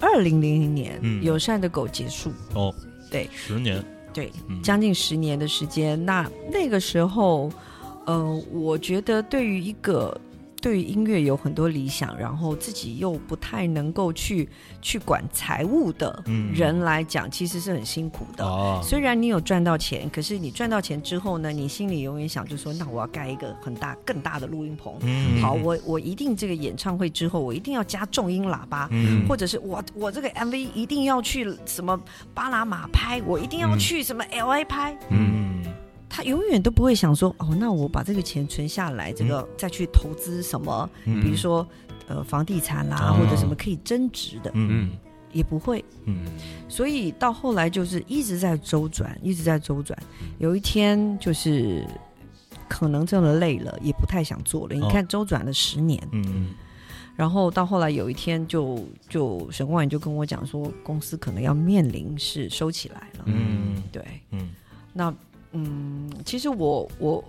二零零零年，嗯友善的狗结束。哦，对十年，对，嗯，将近十年的时间。那那个时候，呃，我觉得对于一个对于音乐有很多理想，然后自己又不太能够去去管财务的嗯人来讲，其实是很辛苦的。啊，虽然你有赚到钱，可是你赚到钱之后呢，你心里永远想就说，那我要盖一个很大、更大的录音棚。嗯，好，我我一定这个演唱会之后，我一定要加重音喇叭，嗯，或者是我我这个 MV 一定要去什么巴拿马拍，我一定要嗯去什么 LA 拍。嗯他永远都不会想说，哦，那我把这个钱存下来，这个再去投资什么，嗯。比如说呃房地产啦，啊或者什么可以增值的，嗯。也不会。嗯。所以到后来就是一直在周转，一直在周转。嗯。有一天就是可能真的累了，也不太想做了。你哦。看周转了十年，嗯。然后到后来有一天就就沈光远就跟我讲说，公司可能要面临是收起来了。嗯。对，嗯。那嗯，其实我我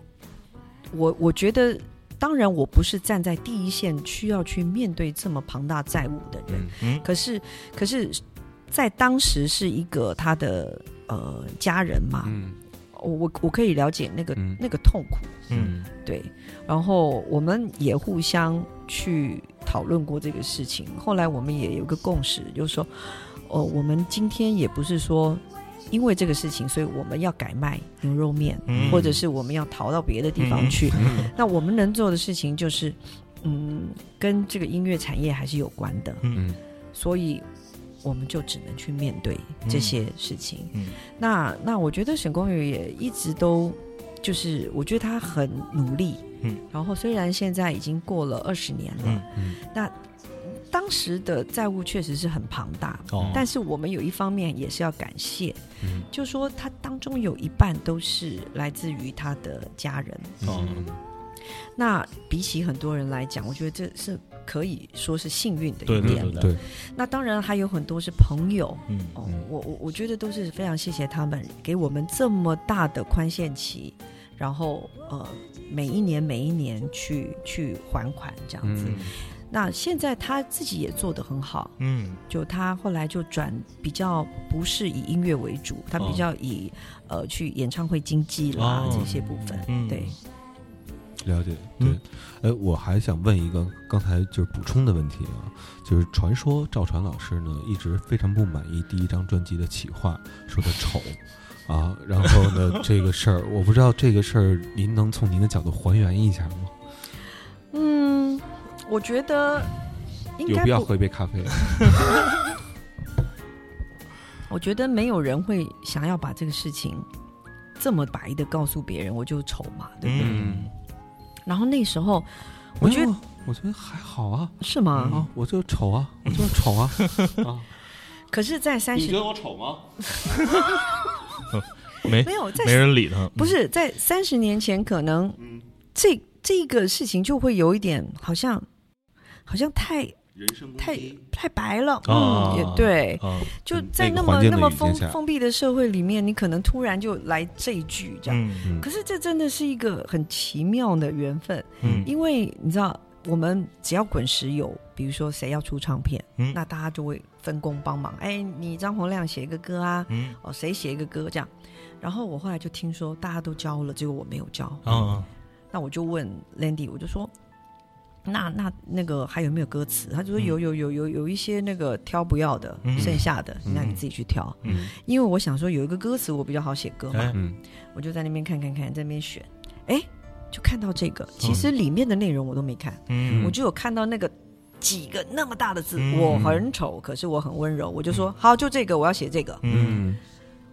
我我觉得。当然，我不是站在第一线需要去面对这么庞大债务的人，嗯嗯可是，可是，在当时是一个他的呃家人嘛，嗯我我我可以了解那个、嗯那个痛苦，嗯对。然后我们也互相去讨论过这个事情，后来我们也有个共识，就是说，哦，我们今天也不是说因为这个事情，所以我们要改卖牛肉面，嗯。或者是我们要逃到别的地方去。嗯。*laughs* 那我们能做的事情就是，嗯，跟这个音乐产业还是有关的，嗯。嗯所以我们就只能去面对这些事情。嗯。那那我觉得沈光宇也一直都就是，我觉得他很努力，嗯，然后虽然现在已经过了二十年了，嗯。嗯。那当时的债务确实是很庞大。哦，但是我们有一方面也是要感谢，嗯就说他当中有一半都是来自于他的家人。哦那比起很多人来讲，我觉得这是可以说是幸运的一点了。对，那当然还有很多是朋友，嗯哦嗯，我我我觉得都是非常谢谢他们给我们这么大的宽限期，然后呃每一年每一年去去还款这样子。嗯那现在他自己也做得很好，嗯。就他后来就转比较不是以音乐为主，他比哦。较以、呃去演唱会经济啦、哦。这些部分，嗯。对，了解，对。嗯，呃，我还想问一个刚才就是补充的问题啊，就是传说赵传老师呢一直非常不满意第一张专辑的企划，说的丑。*laughs* 啊，然后呢 *laughs* 这个事儿，我不知道这个事儿您能从您的角度还原一下吗？嗯，我觉得应该不，有必要喝一杯咖啡？*laughs* 我觉得没有人会想要把这个事情这么白的告诉别人，我就丑嘛，对不对？嗯然后那时候我觉得没有啊我觉得还好啊是吗？啊，我就丑啊，我就丑啊 *laughs* 啊！可是，在三十我丑吗？*laughs* 没没有在没人理他，不是在三十年前，可能嗯这这个事情就会有一点好像好像太人身太太白了，啊嗯，也对。啊就嗯在那么那么封封闭的社会里面，你可能突然就来这一句这样。嗯嗯可是这真的是一个很奇妙的缘分，嗯因为你知道，我们只要滚石有，比如说谁要出唱片，嗯那大家就会分工帮忙。哎，你张洪亮写一个歌啊，嗯哦，谁写一个歌这样。然后我后来就听说大家都交了，结果我没有交。啊那我就问 Landy，我就说，那那那个还有没有歌词？他就说嗯。有有有有有一些那个挑不要的，嗯。剩下的，嗯。那你自己去挑。嗯。因为我想说有一个歌词我比较好写歌嘛，我就在那边看看看，在那边选，哎，就看到这个，其实里面的内容我都没看，嗯。我就有看到那个。几个那么大的字，嗯。我很丑，可是我很温柔，我就说好，就这个，我要写这个。嗯。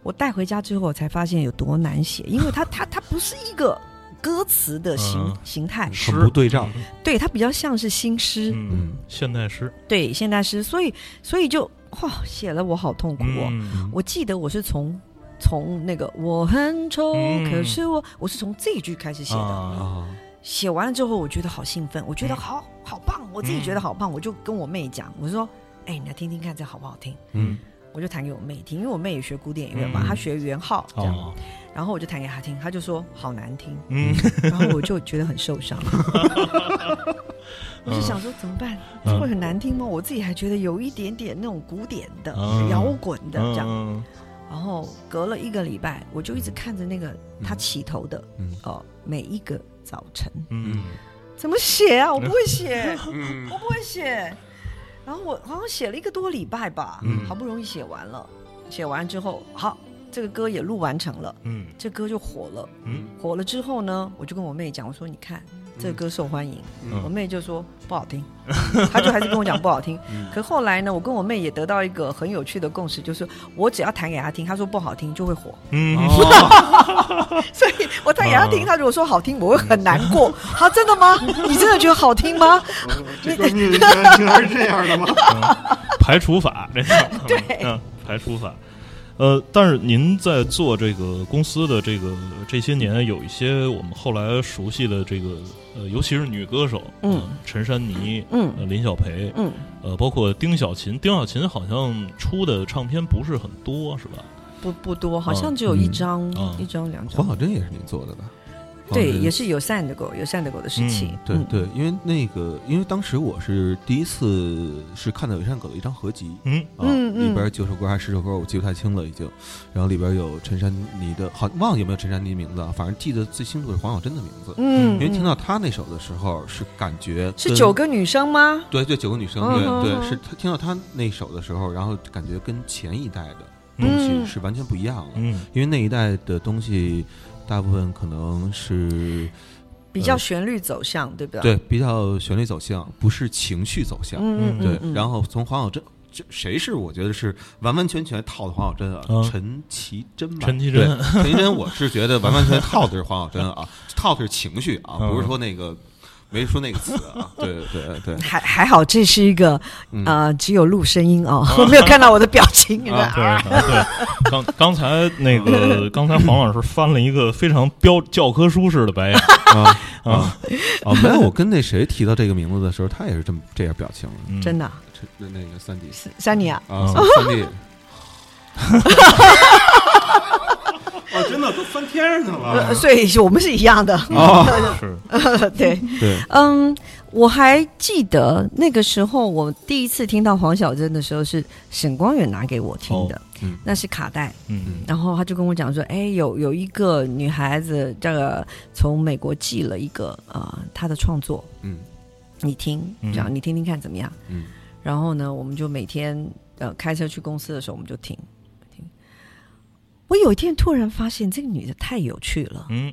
我带回家之后，我才发现有多难写，因为它它它不是一个歌词的形、嗯。形态，很不对仗。对，它比较像是新诗，嗯现代诗。对现代诗，所以所以就哇，写了我好痛苦哦。嗯。我记得我是从从那个我很丑，嗯。可是我我是从这一句开始写的。写完了之后，我觉得好兴奋，我觉得嗯。好、好棒，我自己觉得好棒，我就跟我妹讲，我说，哎，你来听听看这好不好听？嗯。我就弹给我妹听，因为我妹也学古典音乐嘛，嗯。她学元号这样，哦然后我就弹给他听，他就说好难听，嗯 *laughs* 然后我就觉得很受伤，*laughs* 我就想说怎么办？嗯会很难听吗？我自己还觉得有一点点那种古典的、嗯摇滚的这样。嗯然后隔了一个礼拜，我就一直看着那个他起头的嗯哦，每一个早晨嗯怎么写啊？我不会写，*laughs* 嗯我不会写。然后我好像写了一个多礼拜吧，嗯好不容易写完了。写完之后，好，这个歌也录完成了，嗯这歌就火了。嗯火了之后呢，我就跟我妹讲，我说你看，这个歌受欢迎。嗯我妹就说不好听，*laughs* 她就还是跟我讲不好听。嗯可后来呢，我跟我妹也得到一个很有趣的共识，就是我只要弹给她听，她说不好听就会火。嗯，哦，*laughs* 所以我弹给她听，嗯她如果说好听，我会很难过。*laughs* 啊，真的吗？你真的觉得好听吗？这个女人原来是这样的吗？排除法这样，对嗯，排除法。呃，但是您在做这个公司的这个这些年，有一些我们后来熟悉的这个呃，尤其是女歌手，嗯呃陈珊妮，嗯呃，林小培，嗯，呃，包括丁小琴，丁小琴好像出的唱片不是很多，是吧？不不多，好像只有一张、嗯一张两张黄。小珍也是您做的吧？对，也是有善的狗，有善的狗的事情。嗯对对，因为那个，因为当时我是第一次是看到有善狗的一张合集，嗯啊，嗯嗯里边九首歌还是十首歌，我记不太清了已经。然后里边有陈珊妮的，好忘了有没有陈珊妮的名字啊，反正记得最清楚是黄小珍的名字。嗯，因为听嗯到她那首的时候，是感觉是九个女生吗？对对九个女生，嗯对对，是她听到她那首的时候，然后感觉跟前一代的嗯东西嗯是完全不一样了，嗯因为那一代的东西大部分可能是比较旋律走向，对不对？对比较旋律走向，不是情绪走向。嗯，对，嗯然后从黄小珍，这谁是我觉得是完完全全套的黄小珍啊？嗯陈绮贞吧？陈绮贞陈绮贞，我是觉得完完全全 *laughs* 套的是黄小珍啊，套的是情绪啊，嗯不是说那个没说那个词啊。*laughs* 对对对。对，还还好，这是一个嗯。呃，只有录声音哦，我 *laughs* 没有看到我的表情。对啊对，*laughs* 刚刚才那个刚才黄老师翻了一个非常标教科书式的白眼。啊。啊，没有，我跟那谁提到这个名字的时候，他也是这么这样表情真的？啊，这那个三弟。三弟啊，三弟。哦，真的都翻天上去了。呃所以我们是一样的。哦，*laughs* 是。对，对，嗯，我还记得那个时候，我第一次听到黄小珍的时候是沈光远拿给我听的，嗯。那是卡带。嗯。然后他就跟我讲说，哎，有有一个女孩子，这个从美国寄了一个呃她的创作，嗯。你听，嗯。这样你听听看怎么样？嗯。然后呢，我们就每天呃开车去公司的时候，我们就听听。我有一天突然发现这个女的太有趣了，嗯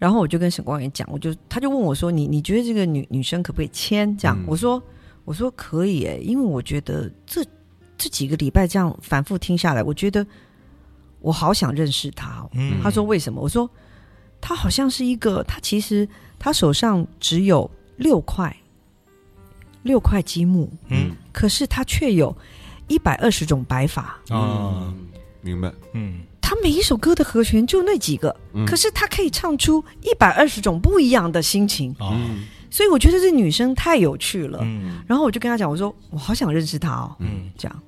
然后我就跟沈光远讲，我就他就问我说：“你你觉得这个女女生可不可以签？”这样，嗯我说：“我说可以诶，因为我觉得这这几个礼拜这样反复听下来，我觉得我好想认识她、哦。嗯，他说：“为什么？”我说：“她好像是一个，她其实她手上只有六块六块积木，嗯可是她却有一百二十种摆法。啊嗯，明白。嗯他每一首歌的和弦就那几个，嗯可是他可以唱出一百二十种不一样的心情。”所以我觉得这女生太有趣了。嗯然后我就跟她讲，我说我好想认识她哦，嗯这样。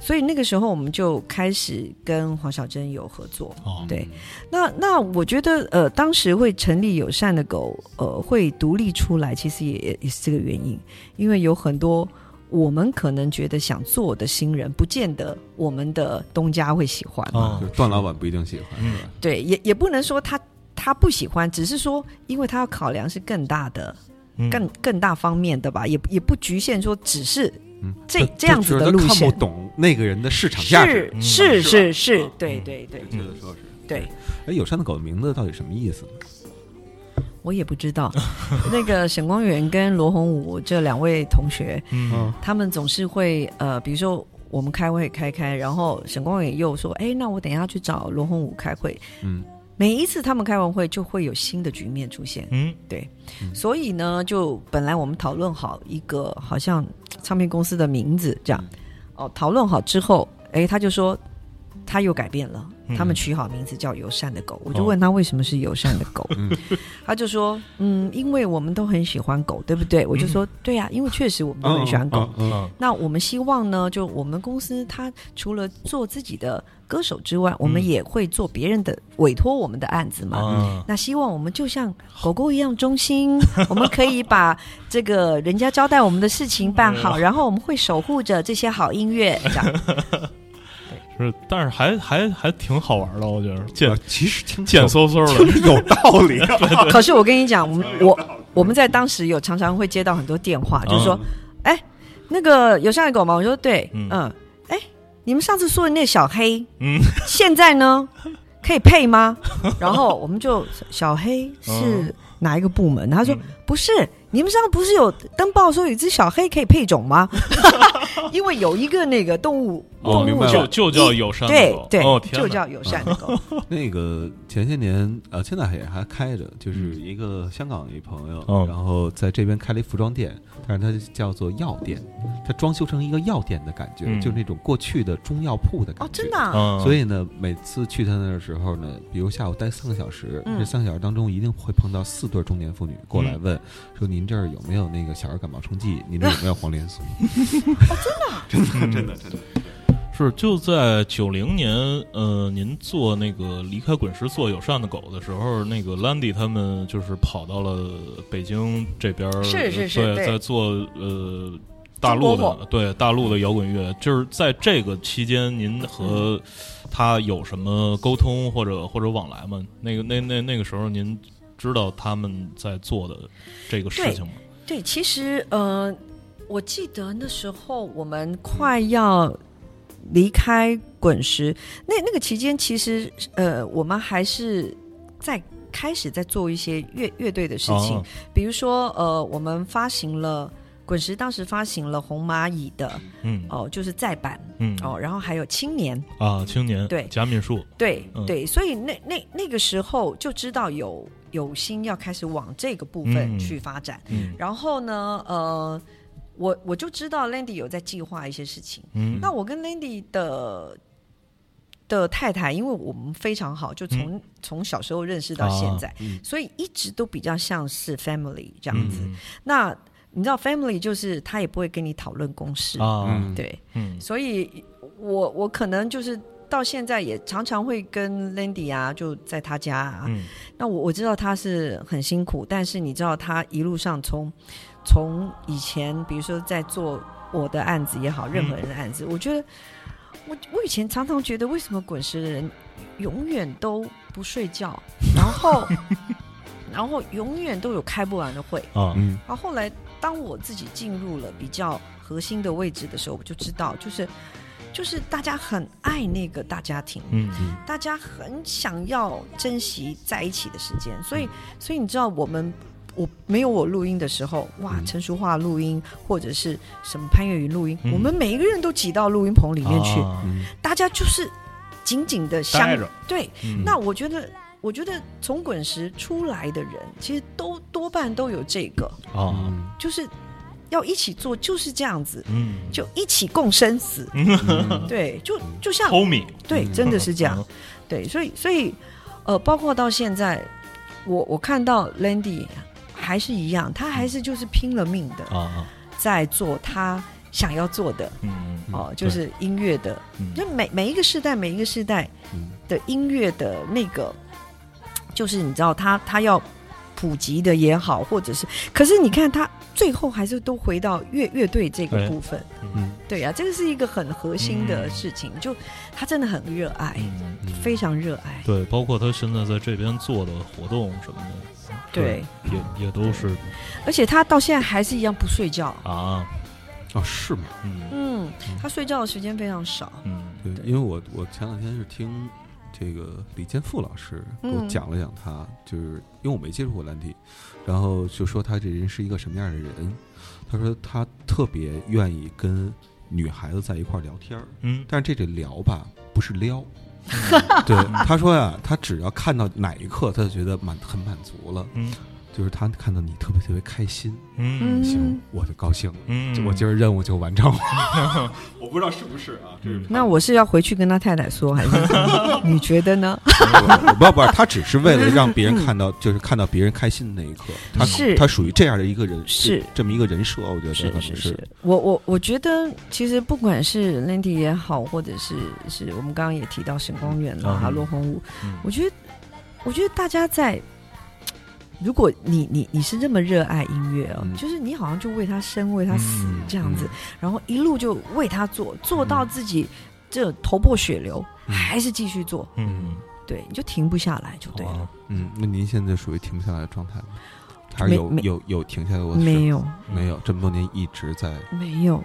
所以那个时候我们就开始跟黄小珍有合作。哦对，那那我觉得呃，当时会成立友善的狗，呃，会独立出来，其实也也是这个原因，因为有很多我们可能觉得想做的新人，不见得我们的东家会喜欢。嘛。啊就段老板不一定喜欢，嗯。是吧？对，也也不能说他他不喜欢，只是说因为他要考量是更大的嗯。更更大方面的吧，也也不局限说只是嗯，这就这样子的路线。看不懂那个人的市场价值，嗯。是是是是是嗯，对对对觉得说是。对，哎，友善的狗的名字到底什么意思呢？我也不知道。*laughs* 那个沈光远跟罗洪武这两位同学，嗯。他们总是会呃，比如说我们开会开开，然后沈光远又说，哎，那我等一下去找罗洪武开会。嗯。每一次他们开完会，就会有新的局面出现。嗯。对。所以呢，就本来我们讨论好一个好像唱片公司的名字这样，哦，讨论好之后，哎，他就说他又改变了，嗯他们取好名字叫友善的狗。我哦就问他为什么是友善的狗，*laughs* 嗯他就说，嗯，因为我们都很喜欢狗，对不对？我就说，对呀、因为确实我们都很喜欢狗。那我们希望呢，就我们公司它除了做自己的歌手之外，我们也会做别人的委托我们的案子嘛。啊那希望我们就像狗狗一样忠心，*laughs* 我们可以把这个人家交代我们的事情办好，*laughs* 然后我们会守护着这些好音乐，这样。是，但是还还还挺好玩的，我觉得贱呃其实挺贱嗖嗖的，有道理啊。*laughs* 可是我跟你讲，我们我我们在当时有常常会接到很多电话，就是说，哎，那个有上海狗吗？我说对，嗯嗯，哎，你们上次说的那小黑，嗯现在呢可以配吗？*laughs* 然后我们就小黑是嗯哪一个部门？他说嗯不是，你们上不是有登报说有只小黑可以配种吗？*laughs* 因为有一个那个动物哦，动物就明白了就叫友善的对狗，对哦，，天哪就叫友善的狗。*laughs* 那个前些年呃，现在也还开着，就是一个香港一朋友，嗯然后在这边开了一服装店，但是它叫做药店，它装修成一个药店的感觉，嗯就是那种过去的中药铺的感觉。哦，真的、啊？嗯，所以呢，每次去他那儿的时候呢，比如下午待三个小时，嗯这三个小时当中一定会碰到四对中年妇女过来问，说您这儿有没有那个小儿感冒冲剂？您这儿有没有黄连素？*laughs* 真的，真的，真的，真的。是就在九零年，呃，您做那个离开滚石做友善的狗的时候，那个 Landy 他们就是跑到了北京这边儿，是是是对，对在做呃大陆的对大陆的摇滚乐，就是在这个期间，您和他有什么沟通或者或者往来吗？那个那那那个时候，您知道他们在做的这个事情吗？对，其实呃，我记得那时候我们快要离开滚石，那那个期间，其实呃，我们还是在开始在做一些乐乐队的事情，哦。比如说呃，我们发行了。滚石当时发行了红蚂蚁的嗯。哦，就是再版嗯。哦，然后还有青年，啊，青年对贾敏树，对、嗯。对，所以那那那个时候就知道有有心要开始往这个部分嗯。去发展。嗯。然后呢，呃，我我就知道 Landy 有在计划一些事情。嗯，那我跟 Landy 的的太太，因为我们非常好，就从、从小时候认识到现在，嗯所以一直都比较像是 family 这样子。嗯那你知道 family 就是他也不会跟你讨论公事，啊，嗯对，嗯所以我我可能就是。到现在也常常会跟 Landy 啊，就在他家啊。嗯那我我知道他是很辛苦，但是你知道他一路上从从以前，比如说在做我的案子也好，任何人的案子，我觉得我我以前常常觉得，为什么滚石的人永远都不睡觉，*laughs* 然后然后永远都有开不完的会。啊，嗯然后后来，当我自己进入了比较核心的位置的时候，我就知道，就是就是大家很爱那个大家庭，嗯大家很想要珍惜在一起的时间，所以所以你知道我们。我没有我录音的时候，哇，嗯。陈淑桦录音或者是什么潘越云录音，嗯。我们每一个人都挤到录音棚里面去，大家就是紧紧的相对。嗯。那我觉得，我觉得从滚石出来的人，其实都多半都有这个，哦，嗯就是要一起做，就是这样子，嗯，就一起共生死。嗯。对，就就像 homie，对，嗯。真的是这样。对，所以所以呃，包括到现在，我我看到 Landy 还是一样，他还是就是拼了命的啊，在做他想要做的嗯哦、就是音乐的，嗯。就每每一个时代每一个时代嗯。的音乐的那个，就是你知道他他要普及的也好，或者是，可是你看他最后还是都回到乐乐队这个部分，嗯。对呀、这个是一个很核心的嗯事情，就他真的很热爱，非常热爱，对，包括他现在在这边做的活动什么的，对，也也都是而且他到现在还是一样不睡觉，啊，哦是吗？嗯。嗯，他睡觉的时间非常少，嗯。对，对。因为我我前两天是听这个李建富老师给我嗯。讲了讲他，就是因为我没接触过兰迪，然后就说他这人是一个什么样的人。他说他特别愿意跟女孩子在一块儿聊天儿，嗯。但是这这聊吧不是撩。*laughs* 对，他说呀，他只要看到哪一刻，他就觉得满很满足了，嗯。就是他看到你特别特别开心，嗯。行嗯，我就高兴了，嗯，我今儿任务就完成了。*laughs* 我不知道是不是啊，这是那我是要回去跟他太太说，还是你觉得呢？*laughs* 我不不是，他只是为了让别人看到，就是看到别人开心的那一刻。他是。他属于这样的一个人，是。这这么一个人设，我觉得可能是是是，我我我觉得其实不管是 Landy 也好，或者是是我们刚刚也提到沈光远啦、嗯。罗红武，嗯。我觉得我觉得大家在，如果你你你是这么热爱音乐哦，嗯就是你好像就为他生为他死嗯这样子，然后一路就为他做，做到自己这头破血流，嗯还是继续做，嗯，对，你就停不下来就对了。嗯，那您现在属于停不下来的状态吗？还是有有有停下来过？没有没有，这么多年一直在。没有，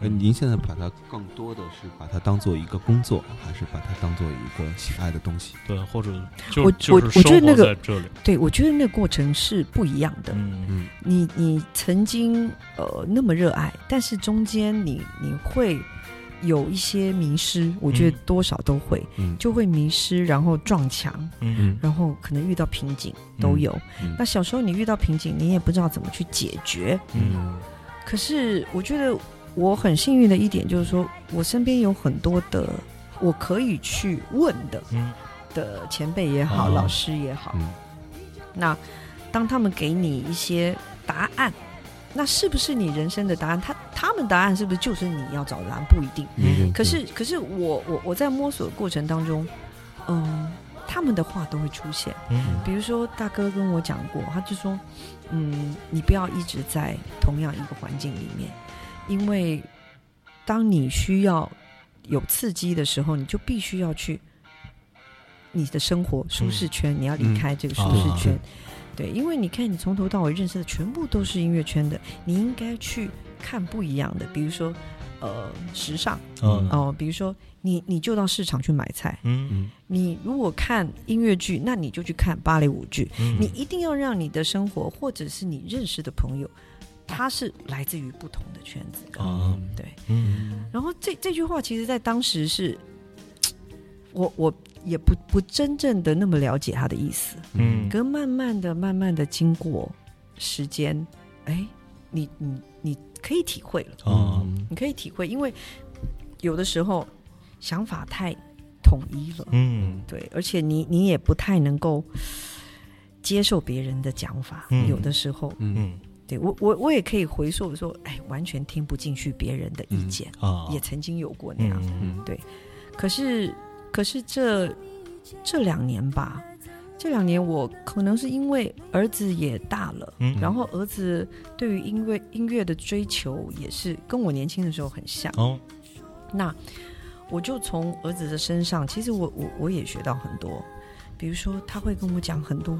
呃，您现在把它更多的是把它当做一个工作，还是把它当做一个喜爱的东西？对，或者就我就是我我觉得那个生活在这里，对，我觉得那个过程是不一样的。嗯嗯你你曾经呃那么热爱，但是中间你你会有一些迷失，我觉得嗯多少都会，嗯就会迷失，然后撞墙，嗯嗯然后可能遇到瓶颈都有。嗯那小时候你遇到瓶颈，你也不知道怎么去解决。嗯可是我觉得我很幸运的一点就是说，我身边有很多的我可以去问的嗯的前辈也好，哦老师也好。嗯那当他们给你一些答案，那是不是你人生的答案？他他们答案是不是就是你要找的答案？不一定。嗯可是可是我我我在摸索的过程当中，嗯，他们的话都会出现。嗯比如说大哥跟我讲过，他就说，嗯，你不要一直在同样一个环境里面，因为当你需要有刺激的时候，你就必须要去你的生活舒适圈，你要离开这个舒适圈。对，因为你看，你从头到尾认识的全部都是音乐圈的，你应该去看不一样的，比如说，呃，时尚。嗯。哦、比如说你你就到市场去买菜，嗯嗯。你如果看音乐剧，那你就去看芭蕾舞剧，嗯。你一定要让你的生活或者是你认识的朋友，他是来自于不同的圈子的，啊。对。嗯。然后这这句话，其实在当时是，*tsk* 我我也不不真正的那么了解他的意思，嗯。可是慢慢的、慢慢的经过时间，哎，你你你可以体会了，啊。你可以体会，因为有的时候想法太统一了，嗯。对，而且你你也不太能够接受别人的讲法，嗯。有的时候，嗯嗯对我我我也可以回溯说，哎，完全听不进去别人的意见，啊也曾经有过那样。嗯嗯可是可是这这两年吧，这两年我可能是因为儿子也大了。嗯然后儿子对于音乐音乐的追求也是跟我年轻的时候很像，哦那我就从儿子的身上，其实我我我也学到很多，比如说他会跟我讲很多，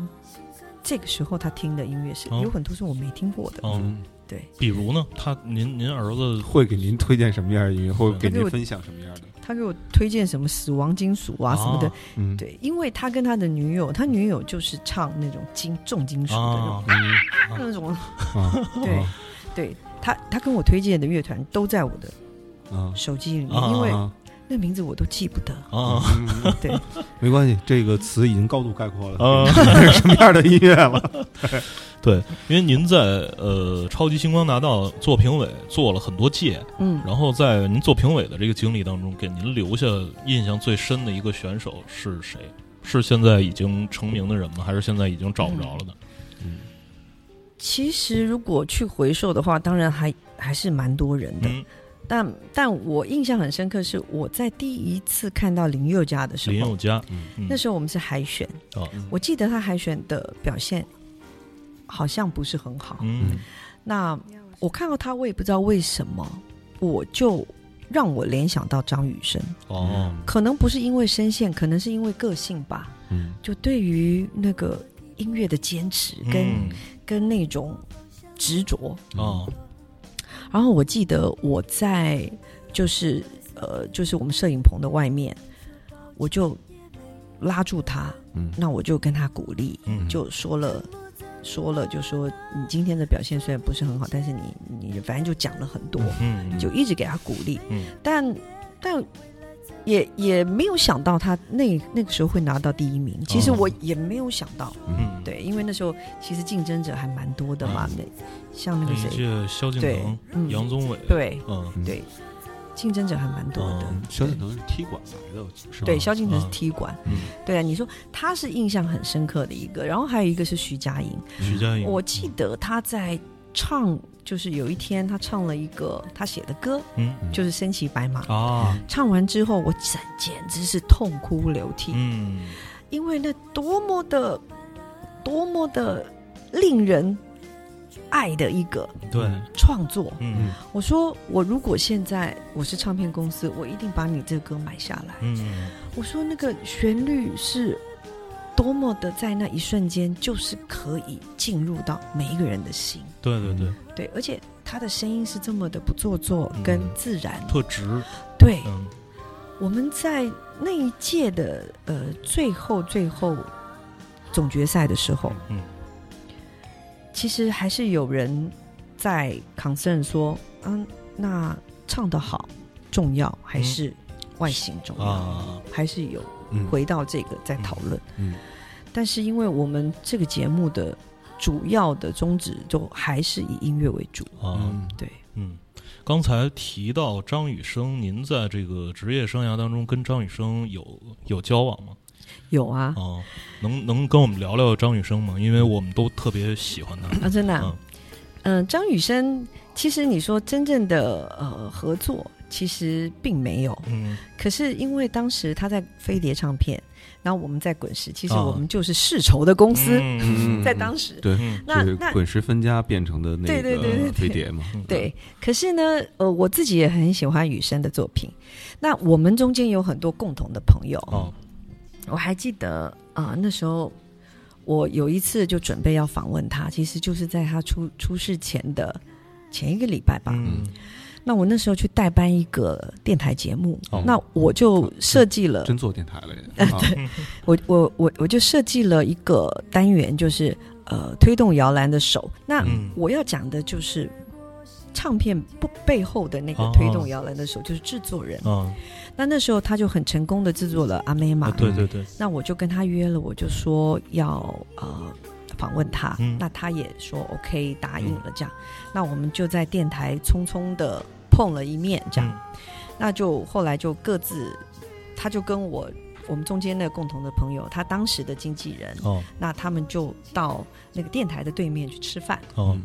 这个时候他听的音乐是、哦。有很多是我没听过的，哦，嗯，对，比如呢，他您您儿子会给您推荐什么样的音乐，或者给您分享什么样的？他给我推荐什么死亡金属啊什么的，啊嗯，对，因为他跟他的女友，他女友就是唱那种金重金属的那种、那种，啊，*laughs* 对对，他他跟我推荐的乐团都在我的啊。手机里面，啊因为啊，那名字我都记不得，啊嗯对，*laughs* 没关系，这个词已经高度概括了啊是什么样的音乐了？*laughs* 对，因为您在呃超级星光大道做评委做了很多届，嗯，然后在您做评委的这个经历当中，给您留下印象最深的一个选手是谁？是现在已经成名的人吗？还是现在已经找不着了的？其实如果去回溯的话，当然还还是蛮多人的。嗯，但但我印象很深刻，是我在第一次看到林宥嘉的时候林宥，嘉，嗯嗯。那时候我们是海选，哦，我记得他海选的表现好像不是很好。嗯。那我看到他，我也不知道为什么，我就让我联想到张雨生，哦，可能不是因为声线，可能是因为个性吧。嗯。就对于那个音乐的坚持跟、嗯。跟那种执着，哦，然后我记得我在就是呃，就是我们摄影棚的外面，我就拉住他，嗯。那我就跟他鼓励，嗯。就说了说了，就说你今天的表现虽然不是很好，但是你你反正就讲了很多，嗯就一直给他鼓励，嗯。但但。也也没有想到他那那个时候会拿到第一名，其实哦我也没有想到，嗯，对，因为那时候其实竞争者还蛮多的嘛，那像那个谁，届萧敬对腾、，嗯，杨宗纬，对嗯。嗯。对，竞争者还蛮多的。嗯萧敬腾是踢馆来的，是吧？对，萧敬腾是啊踢馆，嗯，对啊，你说他是印象很深刻的一个，然后还有一个是徐佳莹，徐佳莹，我记得他在唱，就是有一天他唱了一个他写的歌，嗯就是《身骑白马》，啊，唱完之后我简简直是痛哭流涕，嗯。因为那多么的多么的令人爱的一个对，创作。嗯我说，我如果现在我是唱片公司，我一定把你这个歌买下来。嗯。我说那个旋律是多么的在那一瞬间，就是可以进入到每一个人的心。对对对，对，而且他的声音是这么的不做作跟嗯自然。特直，对，嗯我们在那一届的呃最后最后总决赛的时候，嗯其实还是有人在 concern 说，嗯，那唱的好重要还是外形重要？啊，还是有嗯回到这个在讨论。嗯但是因为我们这个节目的主要的宗旨就还是以音乐为主，啊，嗯对，嗯，刚才提到张雨生，您在这个职业生涯当中跟张雨生有有交往吗？有啊哦，能能跟我们聊聊张雨生吗？因为我们都特别喜欢他。啊，真的、啊嗯，嗯、张雨生，其实你说真正的呃合作，其实并没有。嗯可是因为当时他在飞碟唱片，然后我们在滚石，其实啊。我们就是世仇的公司，嗯在当时。对，嗯就是那那滚石分家变成的那对对对对对。飞碟嘛，*laughs* 对，可是呢，呃，我自己也很喜欢雨生的作品。那我们中间有很多共同的朋友，哦。我还记得啊、那时候我有一次就准备要访问他，其实就是在他出出事前的前一个礼拜吧。嗯那我那时候去代班一个电台节目，哦。那我就设计了，真做电台了也，*laughs* 啊我我我我就设计了一个单元，就是呃推动摇篮的手。那嗯。我要讲的就是唱片不背后的那个哦推动摇篮的手，就是制作人。啊那那时候他就很成功的制作了阿妹嘛，啊，对对对，那我就跟他约了，我就说要呃访问他，嗯。那他也说 OK 答应了，这样，那我们就在电台匆匆的碰了一面，这样，嗯。那就后来就各自，他就跟我我们中间那个共同的朋友，他当时的经纪人，哦。那他们就到那个电台的对面去吃饭，哦。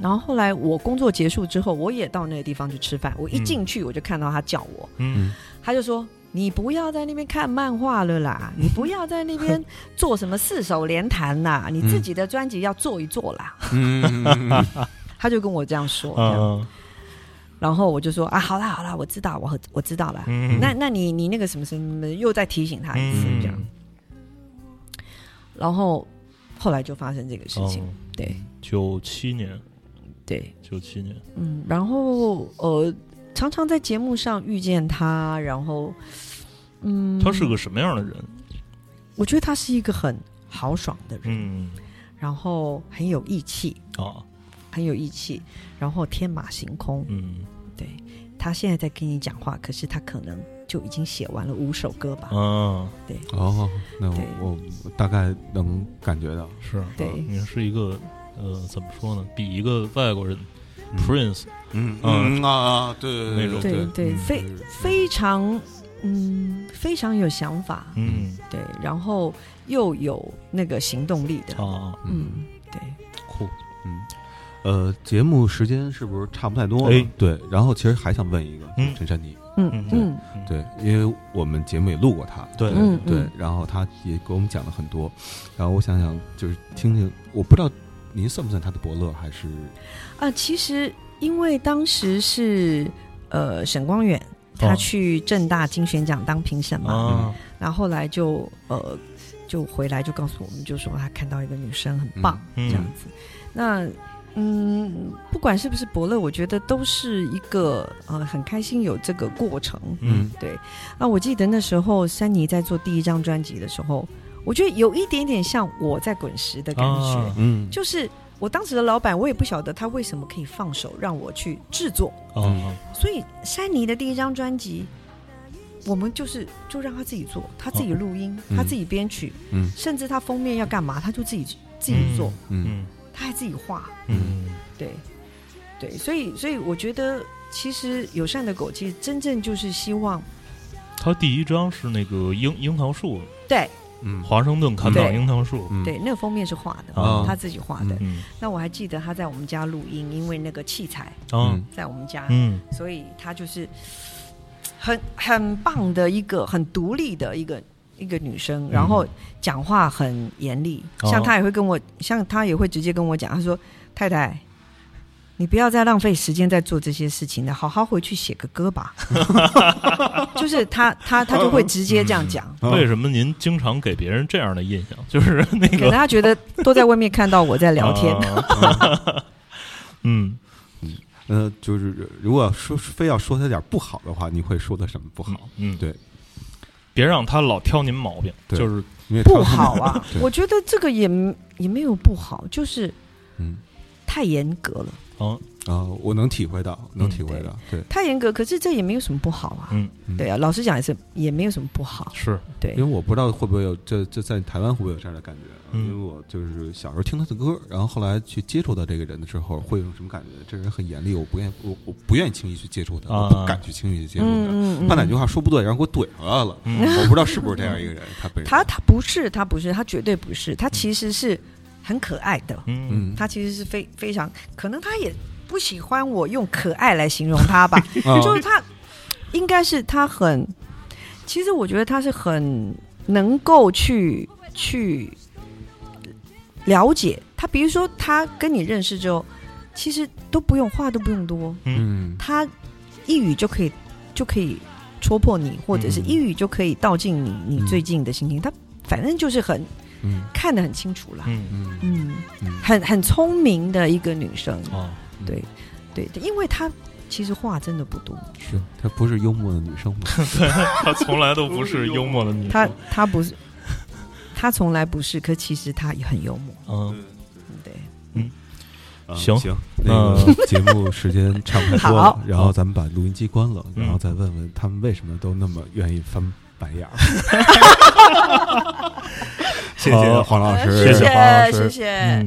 然后后来我工作结束之后，我也到那个地方去吃饭，我一嗯。进去我就看到他叫我，嗯。他就说：“你不要在那边看漫画了啦，*laughs* 你不要在那边做什么四手联弹啦，你自己的专辑要做一做啦。嗯他就跟我这样说，这样。啊然后我就说：“啊，好啦好啦，我知道，我我知道了。嗯。那那你你那个什么什么，又再提醒他一次嗯。这样。然后后来就发生这个事情，哦。对。九七年。对，九七年。嗯，然后呃，常常在节目上遇见他，然后嗯，他是个什么样的人？我觉得他是一个很豪爽的人，嗯。然后很有义气，啊很有义气，然后天马行空。嗯。对他现在在跟你讲话，可是他可能就已经写完了五首歌吧。嗯，对。哦，那我我我大概能感觉到，是对。你是一个呃怎么说呢？比一个外国人嗯 Prince 嗯嗯嗯啊啊，对那种。对对，嗯非非常嗯非常有想法，嗯。对，然后又有那个行动力的，啊。嗯，对，酷嗯，呃，节目时间是不是差不太多了？哎。对，然后其实还想问一个，嗯。陈珊妮，嗯嗯嗯。对，因为我们节目也录过他，对。嗯。对嗯，然后他也给我们讲了很多，然后我想想，就是听听，我不知道您算不算他的伯乐，还是？啊，其实因为当时是呃沈光远。他哦。去正大金选奖当评审嘛，啊然后后来就呃就回来就告诉我们，就说他看到一个女生很棒、嗯。这样子。那嗯，不管是不是伯乐，我觉得都是一个呃很开心有这个过程。嗯。对，那我记得那时候珊妮在做第一张专辑的时候，我觉得有一点点像我在滚石的感觉，啊嗯，就是我当时的老板，我也不晓得他为什么可以放手让我去制作，啊所以珊妮的第一张专辑，我们就是就让他自己做，他自己录音，嗯。他自己编曲，嗯。甚至他封面要干嘛，他就自己自己做，嗯。嗯他还自己画，嗯。对对，所以所以我觉得。其实友善的狗，其实真正就是希望，他第一张是那个樱樱桃树，对。嗯。华盛顿砍倒樱桃树。嗯。对，那个封面是画的，啊。他自己画的。嗯。那我还记得他在我们家录音，因为那个器材啊。嗯。在我们家，嗯。所以他就是很很棒的一个很独立的一个一个女生，然后讲话很严厉，哦。像她也会跟我，像她也会直接跟我讲，她说：“太太，你不要再浪费时间在做这些事情了，好好回去写个歌吧。*laughs* ”就是她她她就会直接这样讲，嗯。为什么您经常给别人这样的印象？就是那可能觉得都在外面看到我在聊天。啊 *laughs* 嗯，呃，就是如果说非要说他点不好的话，你会说他什么不好？嗯，对，别让他老挑您毛病，就是不好啊，*laughs* 我觉得这个也也没有不好，就是嗯。太严格了，嗯啊，我能体会到，能体会到，对，太严格。可是这也没有什么不好啊，嗯嗯。对啊，老实讲也是也没有什么不好，是。对。因为我不知道会不会有这这在台湾会不会有这样的感觉啊，嗯。因为我就是小时候听他的歌，然后后来去接触到这个人的时候，会有什么感觉？这人很严厉，我不愿意，我我不愿意轻易去接触他，啊。我不敢去轻易去接触他。嗯他哪句话说不对，然后给我怼回来了，嗯。我不知道是不是这样一个人，他本人 *laughs* 他他不是，他不是，他绝对不是，他其实是很可爱的，嗯。嗯，他其实是非非常，可能他也不喜欢我用可爱来形容他吧，啊 *laughs* 就是他应该是他很，其实我觉得他是很能够去去了解。他，比如说他跟你认识之后，其实都不用话都不用多，嗯。他一语就可以就可以戳破你，或者是嗯。一语就可以道尽你你最近的心情，他反正就是很嗯。看得很清楚啦，嗯嗯。嗯，嗯。很很聪明的一个女生，哦，对对对，因为她其实话真的不多，是她不是幽默的女生吗？*laughs* 她从来都不是幽默的女生，她她不是，她从来不是，可其实她也很幽默，嗯。对，嗯行行，那个 *laughs* 节目时间差不多了，然后咱们把录音机关了，嗯然后再问问他们为什么都那么愿意翻白眼儿。*laughs* 谢谢黄老师，谢谢黄老师谢谢。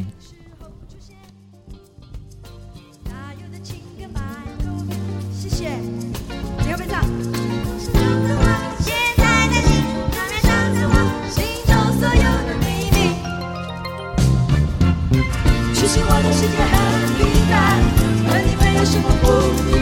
其实我的世界很平淡，和你没有什么不一